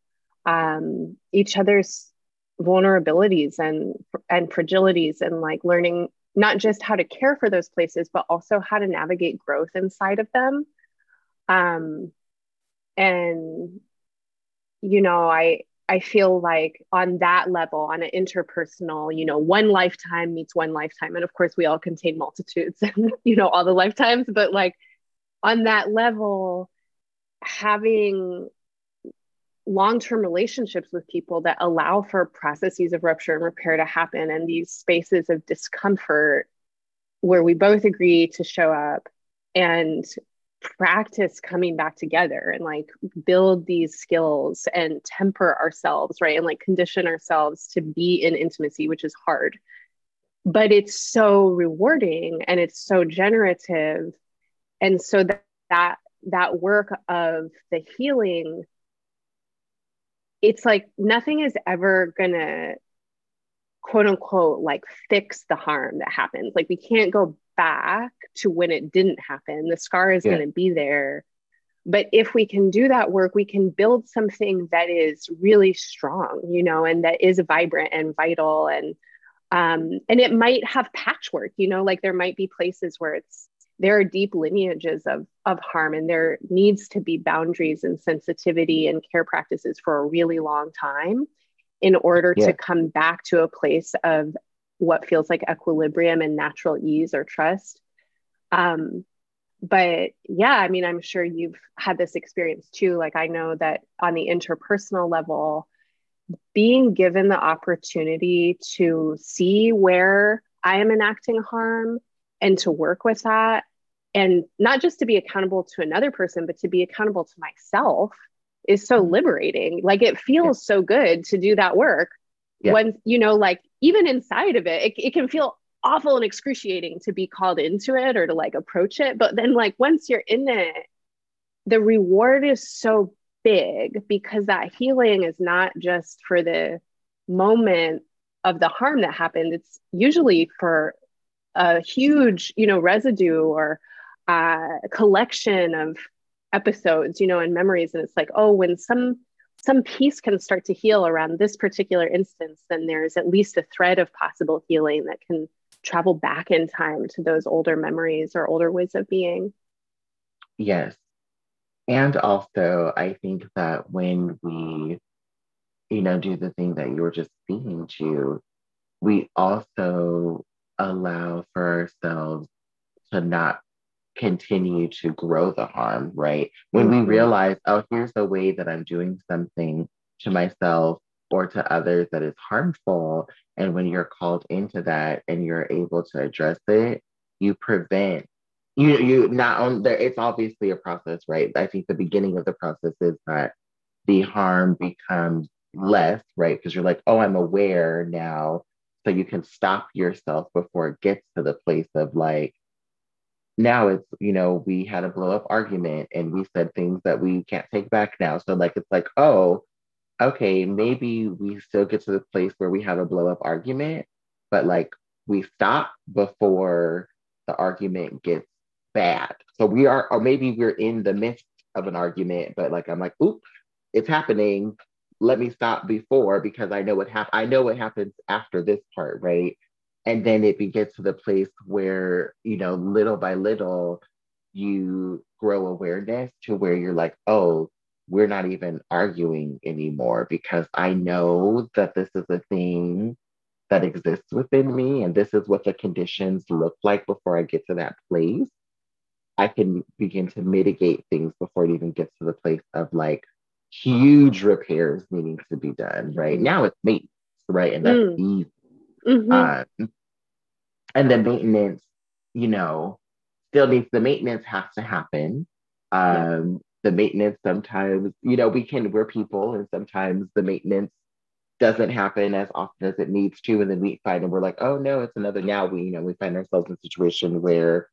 um, each other's vulnerabilities and and fragilities and like learning not just how to care for those places but also how to navigate growth inside of them um and you know i I feel like on that level, on an interpersonal, you know, one lifetime meets one lifetime. And of course, we all contain multitudes and, you know, all the lifetimes, but like on that level, having long term relationships with people that allow for processes of rupture and repair to happen and these spaces of discomfort where we both agree to show up and practice coming back together and like build these skills and temper ourselves, right? And like condition ourselves to be in intimacy, which is hard. But it's so rewarding and it's so generative. And so that that, that work of the healing, it's like nothing is ever gonna quote unquote like fix the harm that happens. Like we can't go back to when it didn't happen. The scar is yeah. going to be there. But if we can do that work, we can build something that is really strong, you know, and that is vibrant and vital. And um, and it might have patchwork, you know, like there might be places where it's there are deep lineages of of harm and there needs to be boundaries and sensitivity and care practices for a really long time in order yeah. to come back to a place of what feels like equilibrium and natural ease or trust. Um, but yeah, I mean, I'm sure you've had this experience too. Like, I know that on the interpersonal level, being given the opportunity to see where I am enacting harm and to work with that, and not just to be accountable to another person, but to be accountable to myself is so mm-hmm. liberating. Like, it feels yeah. so good to do that work yeah. when, you know, like even inside of it, it, it can feel awful and excruciating to be called into it or to like approach it. But then, like, once you're in it, the reward is so big because that healing is not just for the moment of the harm that happened, it's usually for a huge, you know, residue or uh, collection of episodes, you know, and memories. And it's like, oh, when some some piece can start to heal around this particular instance, then there's at least a thread of possible healing that can travel back in time to those older memories or older ways of being. Yes. And also, I think that when we, you know, do the thing that you were just speaking to, we also allow for ourselves to not continue to grow the harm, right? When mm-hmm. we realize, oh, here's a way that I'm doing something to myself or to others that is harmful. And when you're called into that and you're able to address it, you prevent you you not on there it's obviously a process right i think the beginning of the process is that the harm becomes less right because you're like oh i'm aware now so you can stop yourself before it gets to the place of like now it's you know we had a blow up argument and we said things that we can't take back now. So like it's like oh okay maybe we still get to the place where we have a blow up argument but like we stop before the argument gets bad. So we are or maybe we're in the midst of an argument but like i'm like oops it's happening. Let me stop before because i know what happened i know what happens after this part right and then it gets to the place where you know little by little you grow awareness to where you're like oh we're not even arguing anymore because i know that this is a thing that exists within me and this is what the conditions look like before i get to that place. I can begin to mitigate things before it even gets to the place of like huge repairs needing to be done right? Now it's maintenance right? And that's mm. easy Mm-hmm. Um, and the maintenance, you know, still needs the maintenance has to happen. Um, yeah. The maintenance sometimes, you know, we can, we're people, and sometimes the maintenance doesn't happen as often as it needs to. And then we find and we're like, oh no, it's another. Now we, you know, we find ourselves in a situation where,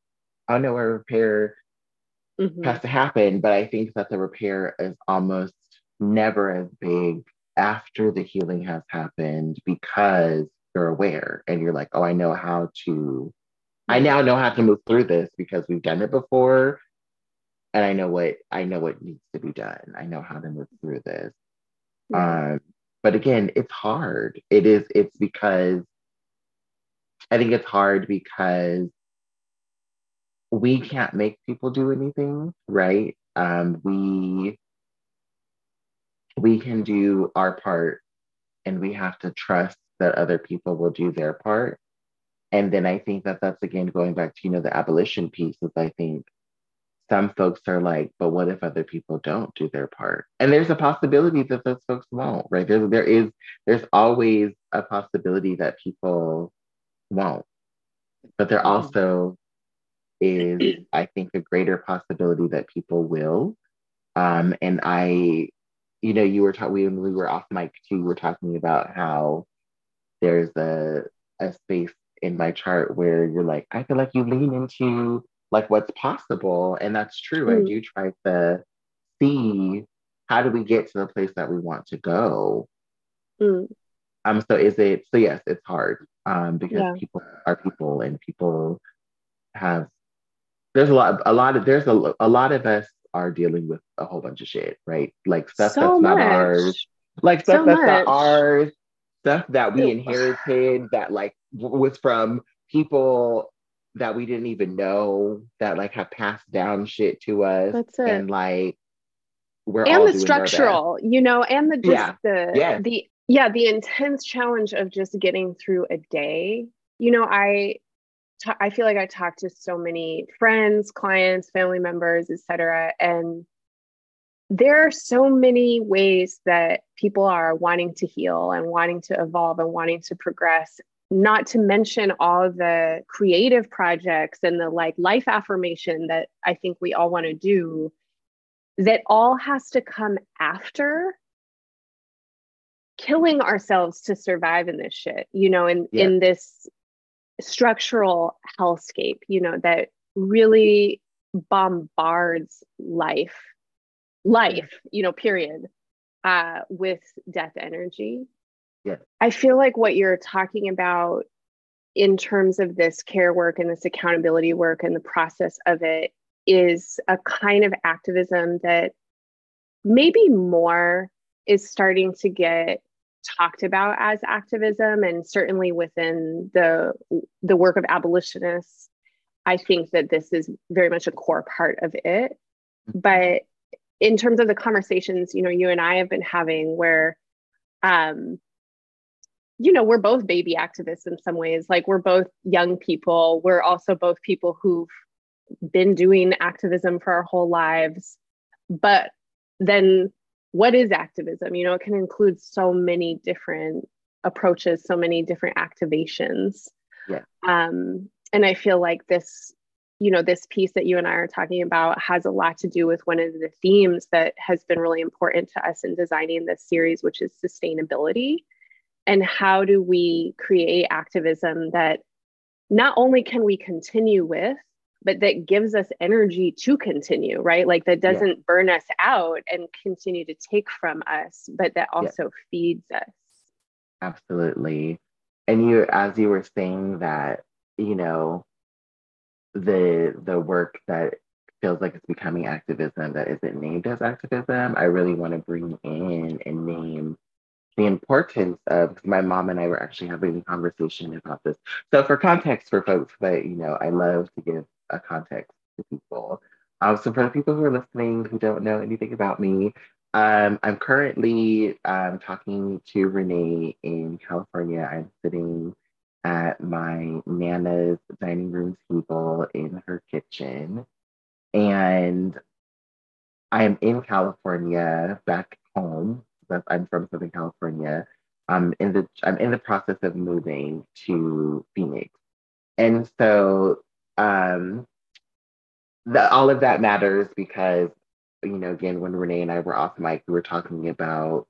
oh no, a repair mm-hmm. has to happen. But I think that the repair is almost never as big after the healing has happened because you're aware and you're like, oh, I know how to, I now know how to move through this because we've done it before. And I know what I know what needs to be done. I know how to move through this. Um, but again, it's hard. It is, it's because I think it's hard because we can't make people do anything, right? Um, we we can do our part and we have to trust that other people will do their part. And then I think that that's again going back to, you know, the abolition piece is I think some folks are like, but what if other people don't do their part? And there's a possibility that those folks won't, right? There, there is, there's always a possibility that people won't. But there mm-hmm. also is, I think, a greater possibility that people will. Um, and I, you know, you were talking, when we were off mic too, we were talking about how there's a, a space in my chart where you're like, I feel like you lean into like what's possible. And that's true. Mm. I do try to see how do we get to the place that we want to go. Mm. Um, so is it so yes, it's hard. Um, because yeah. people are people and people have there's a lot a lot of there's a, a lot of us are dealing with a whole bunch of shit, right? Like stuff so that's much. not ours. Like stuff so that's much. not ours stuff that we inherited that like was from people that we didn't even know that like have passed down shit to us. That's it. And like we're and the structural, you know, and the just yeah. the yes. the yeah, the intense challenge of just getting through a day. You know, I t- I feel like I talk to so many friends, clients, family members, etc. And there are so many ways that people are wanting to heal and wanting to evolve and wanting to progress not to mention all the creative projects and the like life affirmation that i think we all want to do that all has to come after killing ourselves to survive in this shit you know in yeah. in this structural hellscape, you know, that really bombards life, life, you know, period, uh, with death energy. Yeah. I feel like what you're talking about in terms of this care work and this accountability work and the process of it is a kind of activism that maybe more is starting to get talked about as activism and certainly within the the work of abolitionists i think that this is very much a core part of it mm-hmm. but in terms of the conversations you know you and i have been having where um you know we're both baby activists in some ways. Like we're both young people. We're also both people who've been doing activism for our whole lives. But then what is activism? You know it can include so many different approaches so many different activations. Yeah. Um and i feel like this you know this piece that you and i are talking about has a lot to do with one of the themes that has been really important to us in designing this series which is sustainability and how do we create activism that not only can we continue with but that gives us energy to continue, right? Like that doesn't yeah. burn us out and continue to take from us, but that also yeah. feeds us. Absolutely. And you, as you were saying that, you know, the the work that feels like it's becoming activism that isn't named as activism, I really want to bring in and name the importance of my mom and I were actually having a conversation about this. So for context for folks but you know, I love to give a context to people. Um, so for the people who are listening who don't know anything about me, um, I'm currently um, talking to Renee in California. I'm sitting at my Nana's dining room table in her kitchen. And I'm in California, back home. I'm from Southern California. I'm in the I'm in the process of moving to Phoenix. And so um, the, all of that matters because, you know, again, when Renee and I were off mic, we were talking about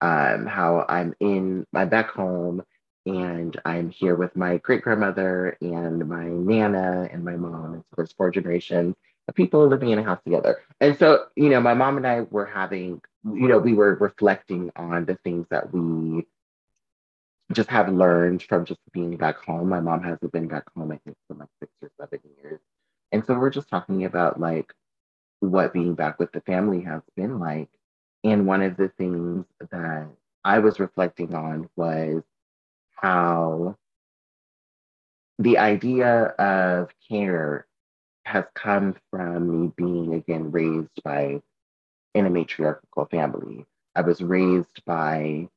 um, how I'm in, my back home and I'm here with my great grandmother and my nana and my mom. And so there's four generations of people living in a house together. And so, you know, my mom and I were having, you know, we were reflecting on the things that we just have learned from just being back home. My mom hasn't been back home, I think, for like six or seven years. And so we're just talking about like what being back with the family has been like. And one of the things that I was reflecting on was how the idea of care has come from me being again raised by in a matriarchal family. I was raised by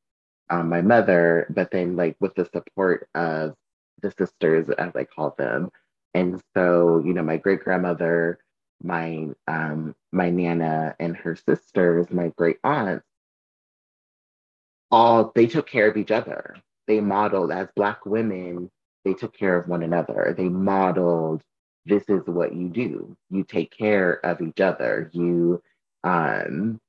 um, my mother, but then like with the support of the sisters, as I call them. And so, you know, my great grandmother, my um, my nana, and her sisters, my great aunts, all they took care of each other. They modeled as Black women. They took care of one another. They modeled this is what you do. You take care of each other. You um,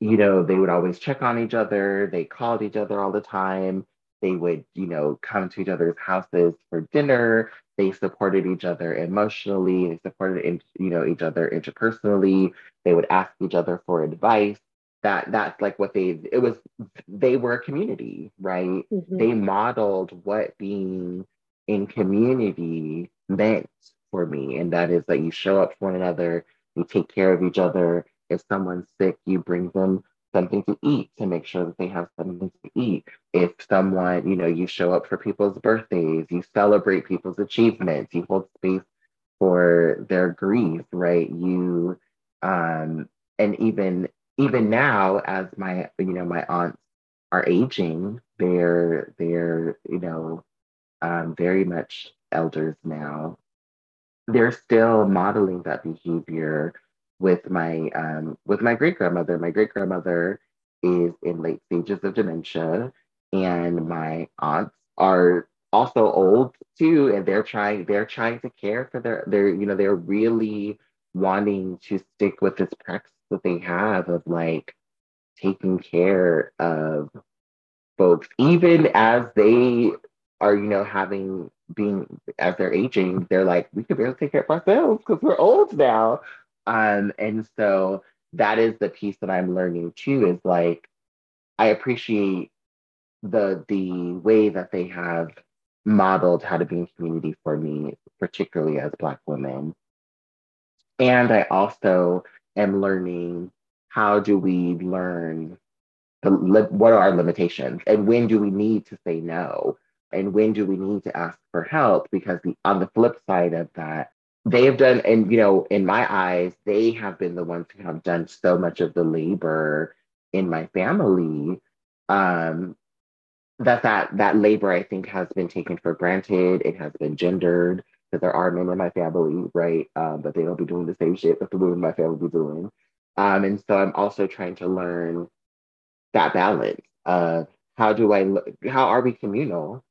you know, they would always check on each other. They called each other all the time. They would, you know, come to each other's houses for dinner. They supported each other emotionally. They supported, you know, each other interpersonally. They would ask each other for advice. That that's like what they. It was. They were a community, right? Mm-hmm. They modeled what being in community meant for me, and that is that you show up for one another. You take care of each other if someone's sick, you bring them something to eat to make sure that they have something to eat. If someone, you know, you show up for people's birthdays, you celebrate people's achievements, you hold space for their grief, right? You um and even even now as my you know my aunts are aging, they're they're, you know, um very much elders now. They're still modeling that behavior with my um, with my great grandmother. My great grandmother is in late stages of dementia, and my aunts are also old too, and they're trying they're trying to care for their they're you know they're really wanting to stick with this practice that they have of like taking care of folks, even as they are you know having being as they're aging, they're like, we can barely take care of ourselves because we're old now. Um, and so that is the piece that I'm learning too, is like I appreciate the the way that they have modeled how to be in community for me, particularly as Black women. And I also am learning how do we learn the, what are our limitations? And when do we need to say no? And when do we need to ask for help? Because the, on the flip side of that they have done and you know in my eyes they have been the ones who have done so much of the labor in my family um, that that that labor I think has been taken for granted. It has been gendered because there are men in my family, right? Um, but they don't be doing the same shit that the women in my family be doing. Um, and so I'm also trying to learn that balance. of how do I? How are we communal?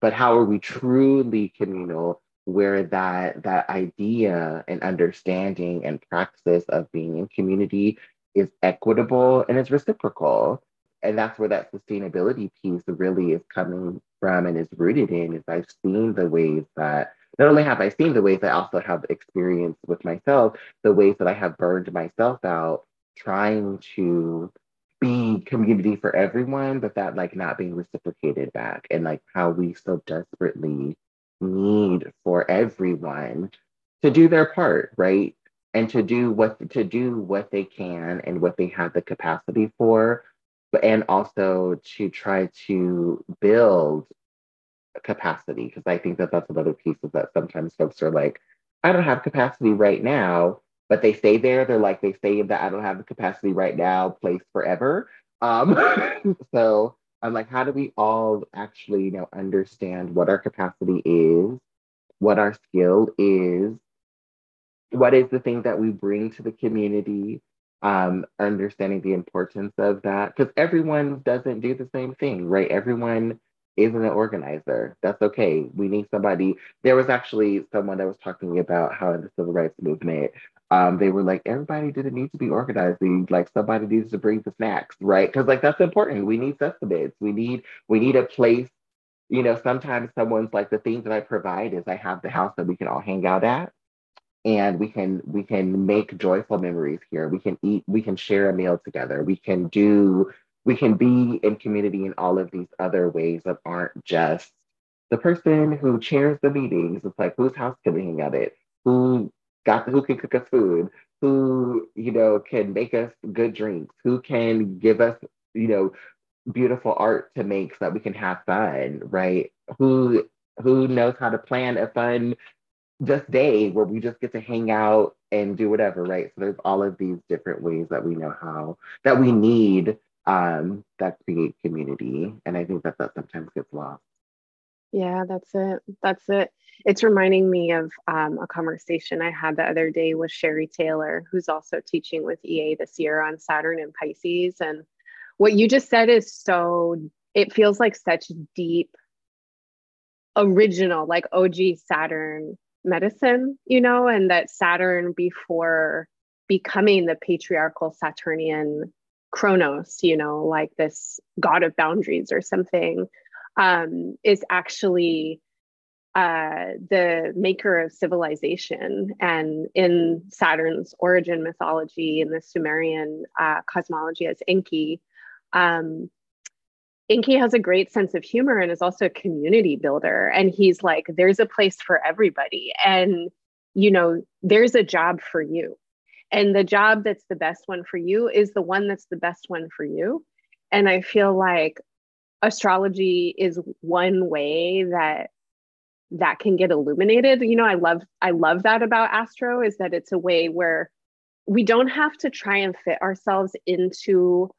But how are we truly communal? Where that that idea and understanding and practice of being in community is equitable and is reciprocal and that's where that sustainability piece really is coming from and is rooted in is I've seen the ways that not only have I seen the ways I also have experienced with myself, the ways that I have burned myself out trying to be community for everyone, but that like not being reciprocated back and like how we so desperately need for everyone to do their part, right? And to do what to do what they can and what they have the capacity for and also to try to build capacity because I think that that's another piece of that. Sometimes folks are like, I don't have capacity right now, but they stay there. They're like they stay in that I don't have the capacity right now place forever. Um, so I'm like, how do we all actually, you know, understand what our capacity is, what our skill is, what is the thing that we bring to the community, um, understanding the importance of that because everyone doesn't do the same thing, right? Everyone isn't an organizer. That's okay. We need somebody. There was actually someone that was talking about how in the civil rights movement, um, they were like, everybody didn't need to be organizing. Like somebody needs to bring the snacks, right? Because like that's important. We need sustenance. We need we need a place. You know, sometimes someone's like the things that I provide is I have the house that we can all hang out at and we can we can make joyful memories here we can eat we can share a meal together we can do we can be in community in all of these other ways that aren't just the person who chairs the meetings. It's like whose house can we hang out at? Who got the, who can cook us food? Who you know can make us good drinks? Who can give us you know beautiful art to make so that we can have fun right? Who who knows how to plan a fun just day where we just get to hang out and do whatever, right? So there's all of these different ways that we know how that we need um, that create community, and I think that that sometimes gets lost. Yeah, that's it. That's it. It's reminding me of um, a conversation I had the other day with Sherry Taylor, who's also teaching with EA this year on Saturn and Pisces. And what you just said is so, it feels like such deep, original, like OG Saturn medicine, you know, and that Saturn before becoming the patriarchal Saturnian Kronos, you know, like this god of boundaries or something, um, is actually uh, the maker of civilization. And in Saturn's origin mythology, in the Sumerian uh, cosmology as Enki, um, Enki has a great sense of humor and is also a community builder. And he's like, there's a place for everybody. And, you know, there's a job for you. And the job that's the best one for you is the one that's the best one for you. And I feel like astrology is one way that that can get illuminated. You know, I love I love that about astro is that it's a way where we don't have to try and fit ourselves into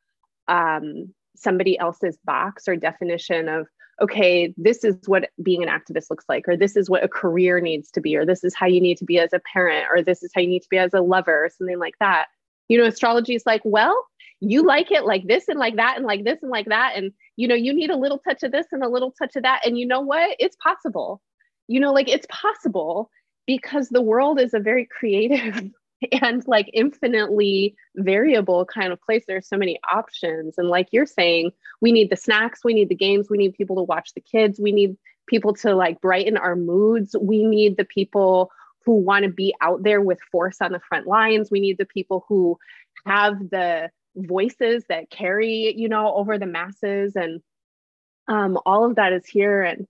um somebody else's box or definition of okay this is what being an activist looks like or this is what a career needs to be or this is how you need to be as a parent or this is how you need to be as a lover or something like that. You know astrology is like well you like it like this and like that and like this and like that. And you know you need a little touch of this and a little touch of that. And you know what? It's possible. You know like it's possible because the world is a very creative and like infinitely variable kind of place. There's so many options. And like you're saying, we need the snacks, we need the games, we need people to watch the kids, we need people to like brighten our moods. We need the people who want to be out there with force on the front lines. We need the people who have the voices that carry, you know, over the masses. And um, all of that is here. And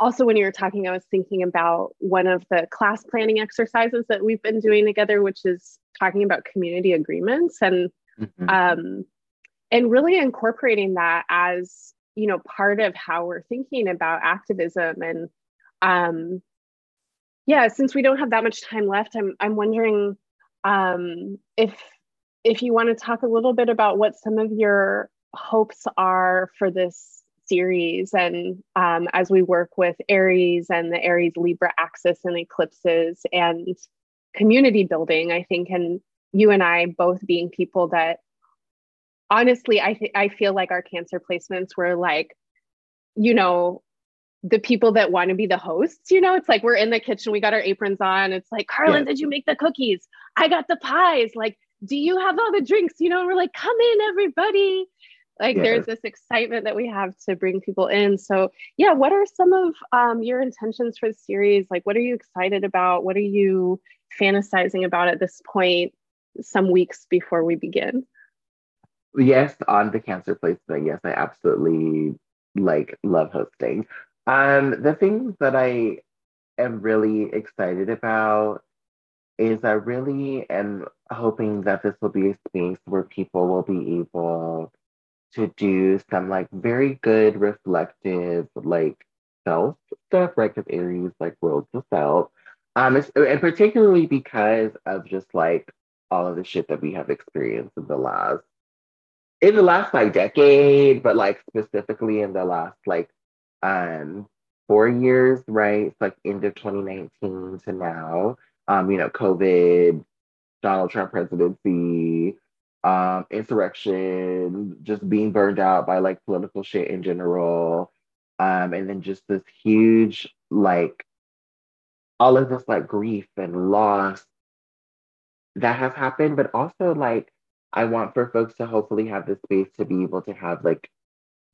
also, when you were talking, I was thinking about one of the class planning exercises that we've been doing together, which is talking about community agreements and mm-hmm. um, and really incorporating that as you know part of how we're thinking about activism and um, yeah since we don't have that much time left i'm i'm wondering um, if if you want to talk a little bit about what some of your hopes are for this series and um, as we work with aries and the aries libra axis and eclipses and community building i think and you and i both being people that honestly i th- i feel like our cancer placements were like you know the people that want to be the hosts, you know, it's like we're in the kitchen, we got our aprons on. It's like, Carlin, yeah. did you make the cookies? I got the pies. Like, do you have all the drinks? You know, and we're like, come in, everybody. Like, yeah. there's this excitement that we have to bring people in. So, yeah, what are some of um, your intentions for the series? Like, what are you excited about? What are you fantasizing about at this point, some weeks before we begin? Yes, on the cancer placement. Yes, I absolutely like love hosting. Um, the things that I am really excited about is I really am hoping that this will be a space where people will be able to do some like very good reflective like self stuff, right? Because Aries like world to self. Um, and particularly because of just like all of the shit that we have experienced in the last in the last like decade, but like specifically in the last like um, four years, right? It's like end of 2019 to now. Um, you know, COVID, Donald Trump presidency, um, insurrection, just being burned out by like political shit in general. Um, and then just this huge, like, all of this like grief and loss that has happened, but also like, I want for folks to hopefully have the space to be able to have like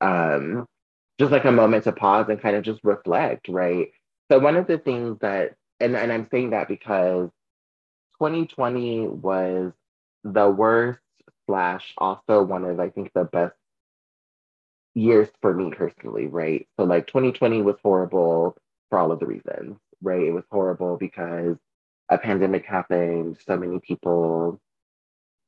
um just like a moment to pause and kind of just reflect, right? So one of the things that, and, and I'm saying that because 2020 was the worst slash also one of I think the best years for me personally, right? So like 2020 was horrible for all of the reasons, right? It was horrible because a pandemic happened, so many people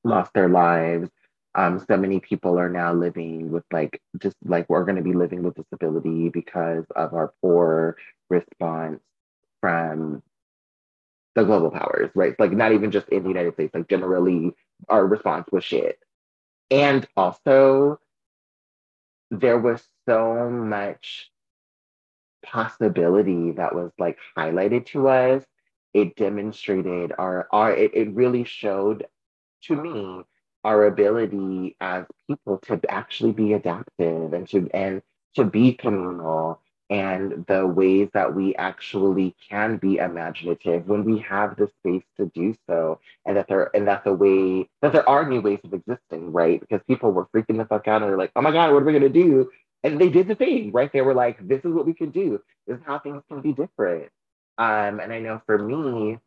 lost their lives um, so many people are now living with like just like we're going to be living with disability because of our poor response from the global powers, right? Like not even just in the United States, like generally our response was shit. And also there was so much possibility that was like highlighted to us. It demonstrated our our it, it really showed to me our ability as people to actually be adaptive and to and to be communal and the ways that we actually can be imaginative when we have the space to do so and that there and that's a way that there are new ways of existing right? Because people were freaking the fuck out and they're like oh my god what are we going to do? And they did the thing right? They were like this is what we can do. This is how things can be different. Um and i know for me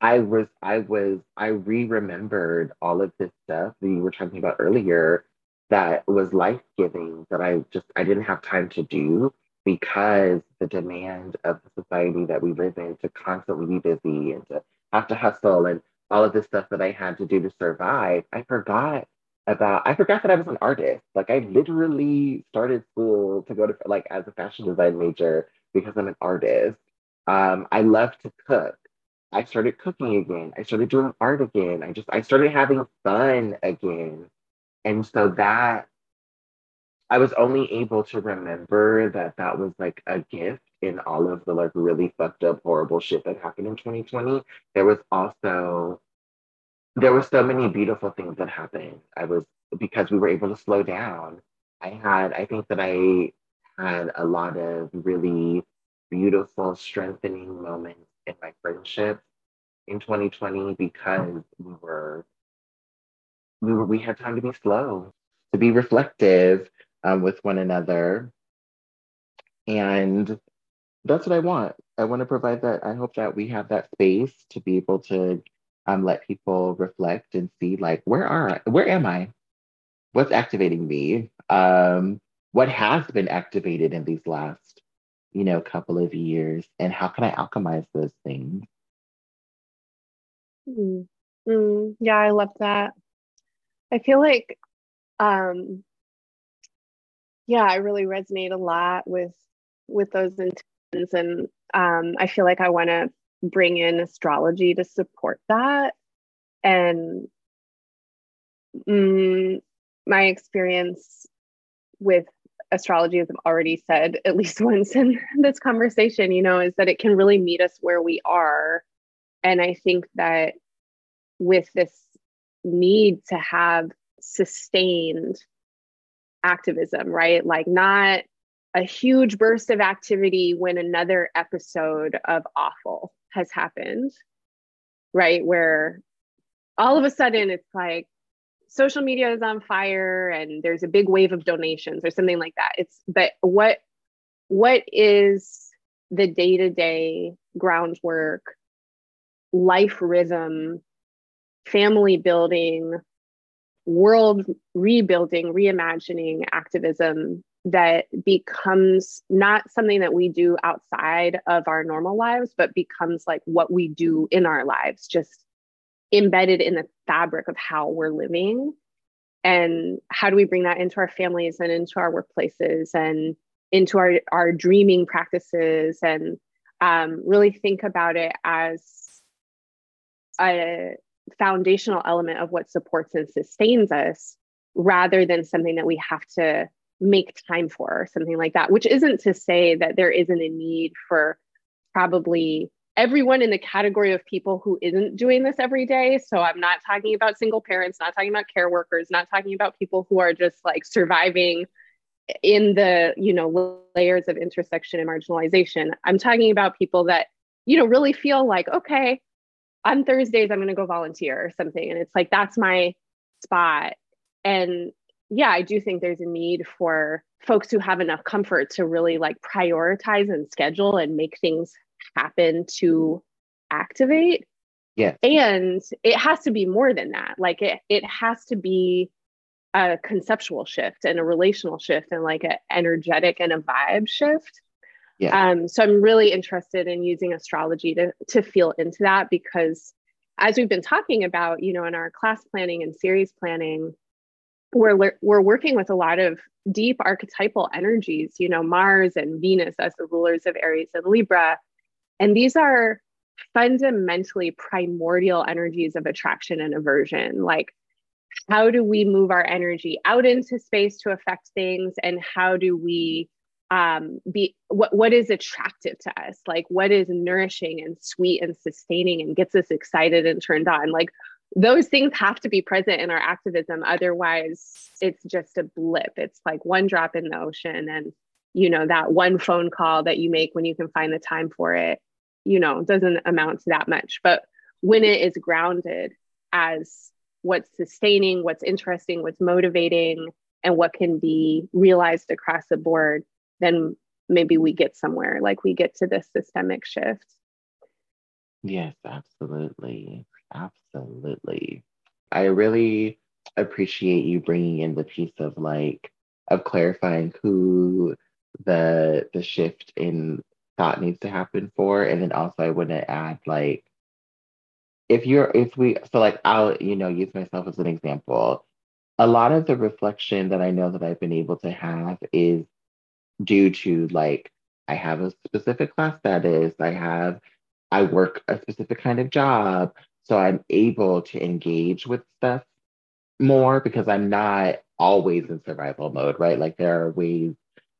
I was I was I re-remembered all of this stuff that you were talking about earlier that was life-giving that I just I didn't have time to do because the demand of the society that we live in to constantly be busy and to have to hustle and all of this stuff that I had to do to survive, I forgot about I forgot that I was an artist. Like I literally started school to go to like as a fashion design major because I'm an artist. Um, I love to cook. I started cooking again. I started doing art again. I just I started having fun again. And so that I was only able to remember that that was like a gift in all of the like really fucked up horrible shit that happened in 2020. There was also there were so many beautiful things that happened. I was because we were able to slow down. I had I think that I had a lot of really beautiful strengthening moments in my friendship in 2020 because we were we were we had time to be slow, to be reflective um, with one another. And that's what I want. I want to provide that. I hope that we have that space to be able to um, let people reflect and see like where are I? Where am I? What's activating me? Um, what has been activated in these last, you know, couple of years, and how can I alchemize those things? Mm. Mm, yeah, I love that. I feel like, um, yeah, I really resonate a lot with with those intentions, and um, I feel like I want to bring in astrology to support that. And mm, my experience with astrology, as I've already said at least once in this conversation, you know, is that it can really meet us where we are. And I think that with this need to have sustained activism, right? Like, not a huge burst of activity when another episode of awful has happened, right? Where all of a sudden it's like social media is on fire and there's a big wave of donations or something like that. It's but what what is the day-to-day groundwork, life rhythm family building, world rebuilding, reimagining activism that becomes not something that we do outside of our normal lives, but becomes like what we do in our lives, just embedded in the fabric of how we're living. And how do we bring that into our families and into our workplaces and into our, our dreaming practices and um, really think about it as a, foundational element of what supports and sustains us rather than something that we have to make time for or something like that which isn't to say that there isn't a need for probably everyone in the category of people who isn't doing this every day. So i'm not talking about single parents not talking about care workers not talking about people who are just like surviving in the you know layers of intersection and marginalization. I'm talking about people that you know really feel like okay on Thursdays, I'm going to go volunteer or something. And it's like, that's my spot. And yeah, I do think there's a need for folks who have enough comfort to really like prioritize and schedule and make things happen to activate. Yeah. And it has to be more than that. Like it, it has to be a conceptual shift and a relational shift and like an energetic and a vibe shift yeah. Um, so I'm really interested in using astrology to to feel into that because as we've been talking about, you know, in our class planning and series planning, we're we're working with a lot of deep archetypal energies, you know, Mars and Venus as the rulers of Aries and Libra. And these are fundamentally primordial energies of attraction and aversion. Like, how do we move our energy out into space to affect things? And how do we um, be what what is attractive to us? Like what is nourishing and sweet and sustaining and gets us excited and turned on? Like those things have to be present in our activism. Otherwise it's just a blip. It's like one drop in the ocean and you know that one phone call that you make when you can find the time for it you know doesn't amount to that much. But when it is grounded as what's sustaining what's interesting what's motivating and what can be realized across the board then maybe we get somewhere like we get to this systemic shift. Yes absolutely. Absolutely. I really appreciate you bringing in the piece of like of clarifying who the the shift in thought needs to happen for. And then also i want to add like if you're if we so like i'll you know use myself as an example. A lot of the reflection that i know that i've been able to have is due to like I have a specific class that is, I have I work a specific kind of job, so I'm able to engage with stuff more because I'm not always in survival mode, right? Like there are ways,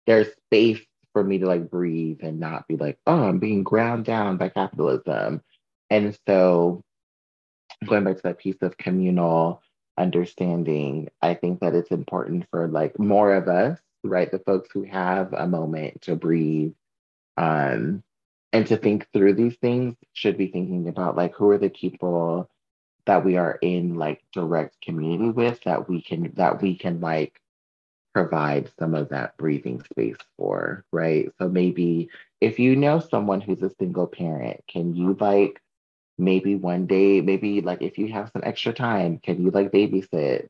there's space for me to like breathe and not be like, oh, I'm being ground down by capitalism. And so going back to that piece of communal understanding, I think that it's important for like more of us right? The folks who have a moment to breathe um, and to think through these things should be thinking about like who are the people that we are in like direct community with that we can that we can like provide some of that breathing space for, right? So maybe if you know someone who's a single parent, can you like maybe one day, maybe like if you have some extra time, can you like babysit?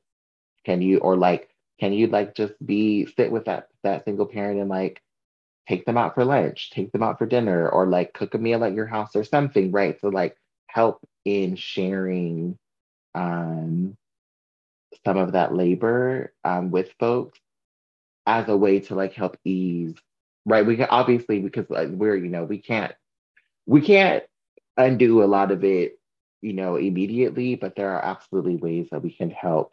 Can you or like can you like just be sit with that that single parent and like take them out for lunch, take them out for dinner, or like cook a meal at your house or something, right? So like help in sharing um some of that labor um, with folks as a way to like help ease right we can obviously because like, we're you know we can't we can't undo a lot of it you know immediately but there are absolutely ways that we can help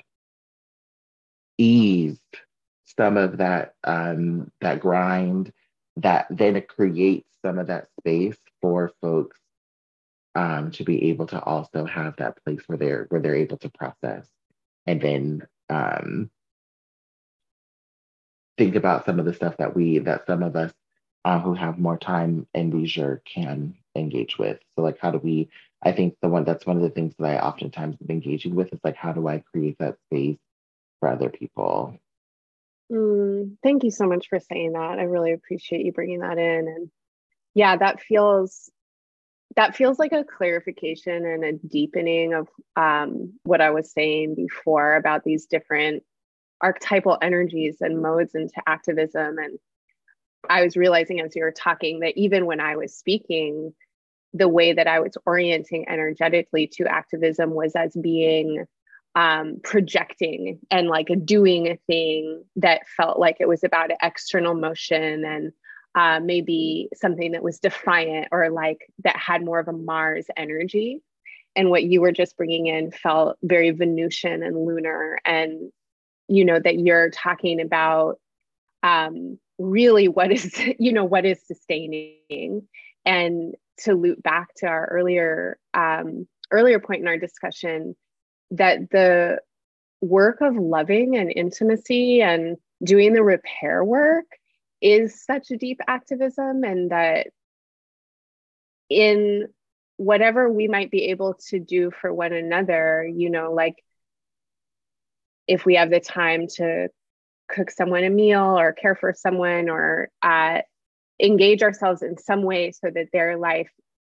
ease some of that um that grind that then it creates some of that space for folks um to be able to also have that place where they're where they're able to process and then um think about some of the stuff that we that some of us uh, who have more time and leisure can engage with. So like how do we I think the one that's one of the things that I oftentimes am engaging with is like how do I create that space for other people? Mm, thank you so much for saying that. I really appreciate you bringing that in and yeah, that feels that feels like a clarification and a deepening of um, what I was saying before about these different archetypal energies and modes into activism. And I was realizing as you were talking that even when I was speaking, the way that I was orienting energetically to activism was as being um, projecting and like doing a thing that felt like it was about an external motion and uh, maybe something that was defiant or like that had more of a Mars energy. And what you were just bringing in felt very Venusian and lunar and you know that you're talking about um, really what is you know what is sustaining and to loop back to our earlier um, earlier point in our discussion that the work of loving and intimacy and doing the repair work is such a deep activism and that in whatever we might be able to do for one another you know like if we have the time to cook someone a meal or care for someone or uh, engage ourselves in some way so that their life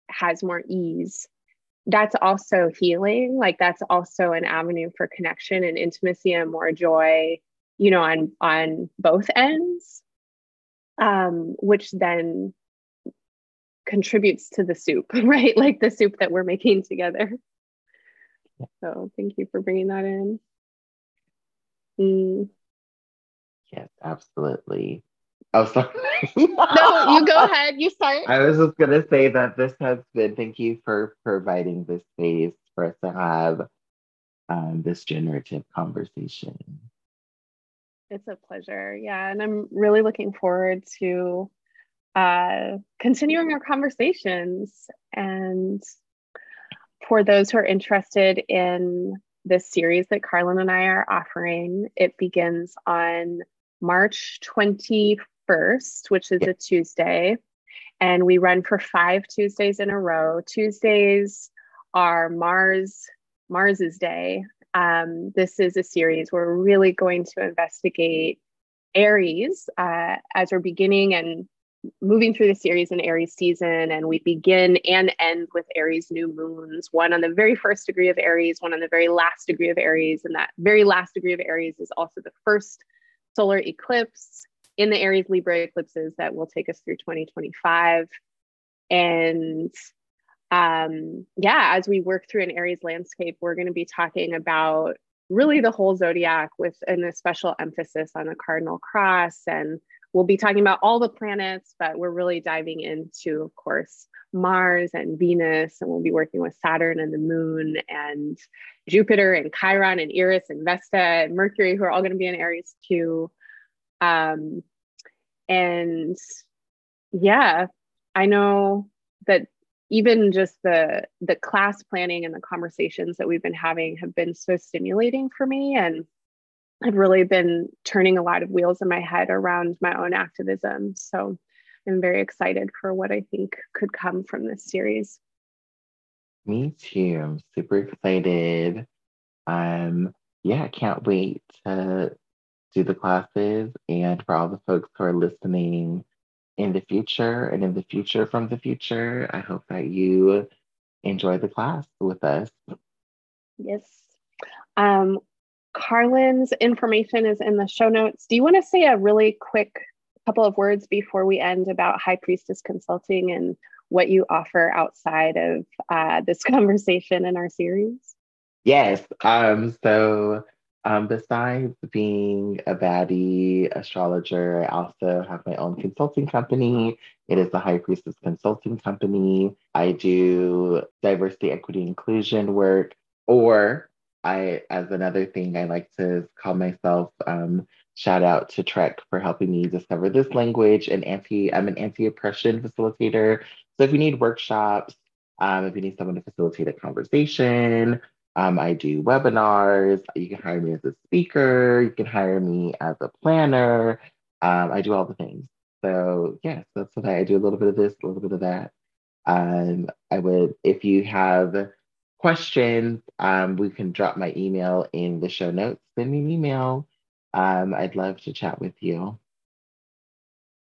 has more ease that's also healing like that's also an avenue for connection and intimacy and more joy you know on on both ends um, which then contributes to the soup right like the soup that we're making together so thank you for bringing that in Mm. Yes, absolutely. Oh, sorry. no, you go ahead. You start. I was just gonna say that this has been. Thank you for providing this space for us to have um, this generative conversation. It's a pleasure. Yeah, and I'm really looking forward to uh, continuing our conversations. And for those who are interested in this series that Carlin and I are offering. It begins on March 21st, which is a Tuesday, and we run for five Tuesdays in a row. Tuesdays are Mars Mars's Day. Um, this is a series where we're really going to investigate Aries uh, as we're beginning and moving through the series in Aries season, and we begin and end with Aries new moons, one on the very first degree of Aries, one on the very last degree of Aries. And that very last degree of Aries is also the first solar eclipse in the Aries Libra eclipses that will take us through 2025. And um, yeah, as we work through an Aries landscape, we're going to be talking about really the whole zodiac with an especial emphasis on the cardinal cross and we'll be talking about all the planets, but we're really diving into, of course, Mars and Venus, and we'll be working with Saturn and the Moon and Jupiter and Chiron and Eris and Vesta and Mercury, who are all going to be in Aries too. Um, and yeah, I know that even just the the class planning and the conversations that we've been having have been so stimulating for me and I've really been turning a lot of wheels in my head around my own activism. So I'm very excited for what I think could come from this series. Me too. I'm super excited. Um, yeah, I can't wait to do the classes. And for all the folks who are listening in the future and in the future from the future, I hope that you enjoy the class with us. Yes. Um, Carlin's information is in the show notes. Do you want to say a really quick couple of words before we end about High Priestess Consulting and what you offer outside of uh, this conversation in our series? Yes. Um, so um, besides being a baddie astrologer, I also have my own consulting company. It is the High Priestess Consulting Company. I do diversity, equity, inclusion work, or I, as another thing, I like to call myself. Um, shout out to Trek for helping me discover this language. And anti, I'm an anti-oppression facilitator. So if you need workshops, um, if you need someone to facilitate a conversation, um, I do webinars. You can hire me as a speaker. You can hire me as a planner. Um, I do all the things. So yes, that's what I, I do. A little bit of this, a little bit of that. Um, I would, if you have questions, um, we can drop my email in the show notes. Send me an email. Um, I'd love to chat with you.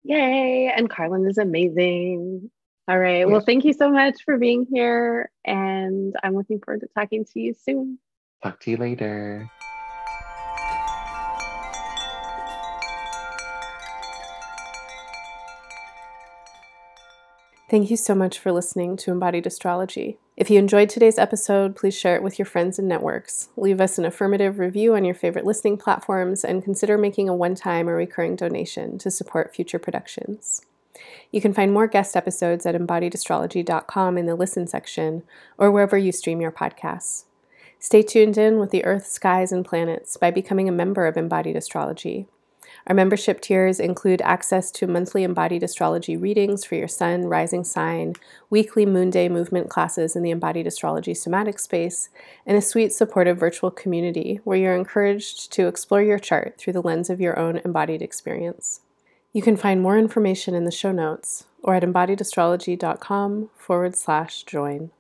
Yay! And Carlin is amazing. All right. Yes. Well, thank you so much for being here. And I'm looking forward to talking to you soon. Talk to you later. Thank you so much for listening to Embodied Astrology. If you enjoyed today's episode, please share it with your friends and networks. Leave us an affirmative review on your favorite listening platforms and consider making a one time or recurring donation to support future productions. You can find more guest episodes at embodiedastrology.com in the listen section or wherever you stream your podcasts. Stay tuned in with the Earth, skies, and planets by becoming a member of Embodied Astrology. Our membership tiers include access to monthly embodied astrology readings for your sun, rising sign, weekly moon day movement classes in the embodied astrology somatic space, and a sweet supportive virtual community where you're encouraged to explore your chart through the lens of your own embodied experience. You can find more information in the show notes or at embodiedastrology.com forward slash join.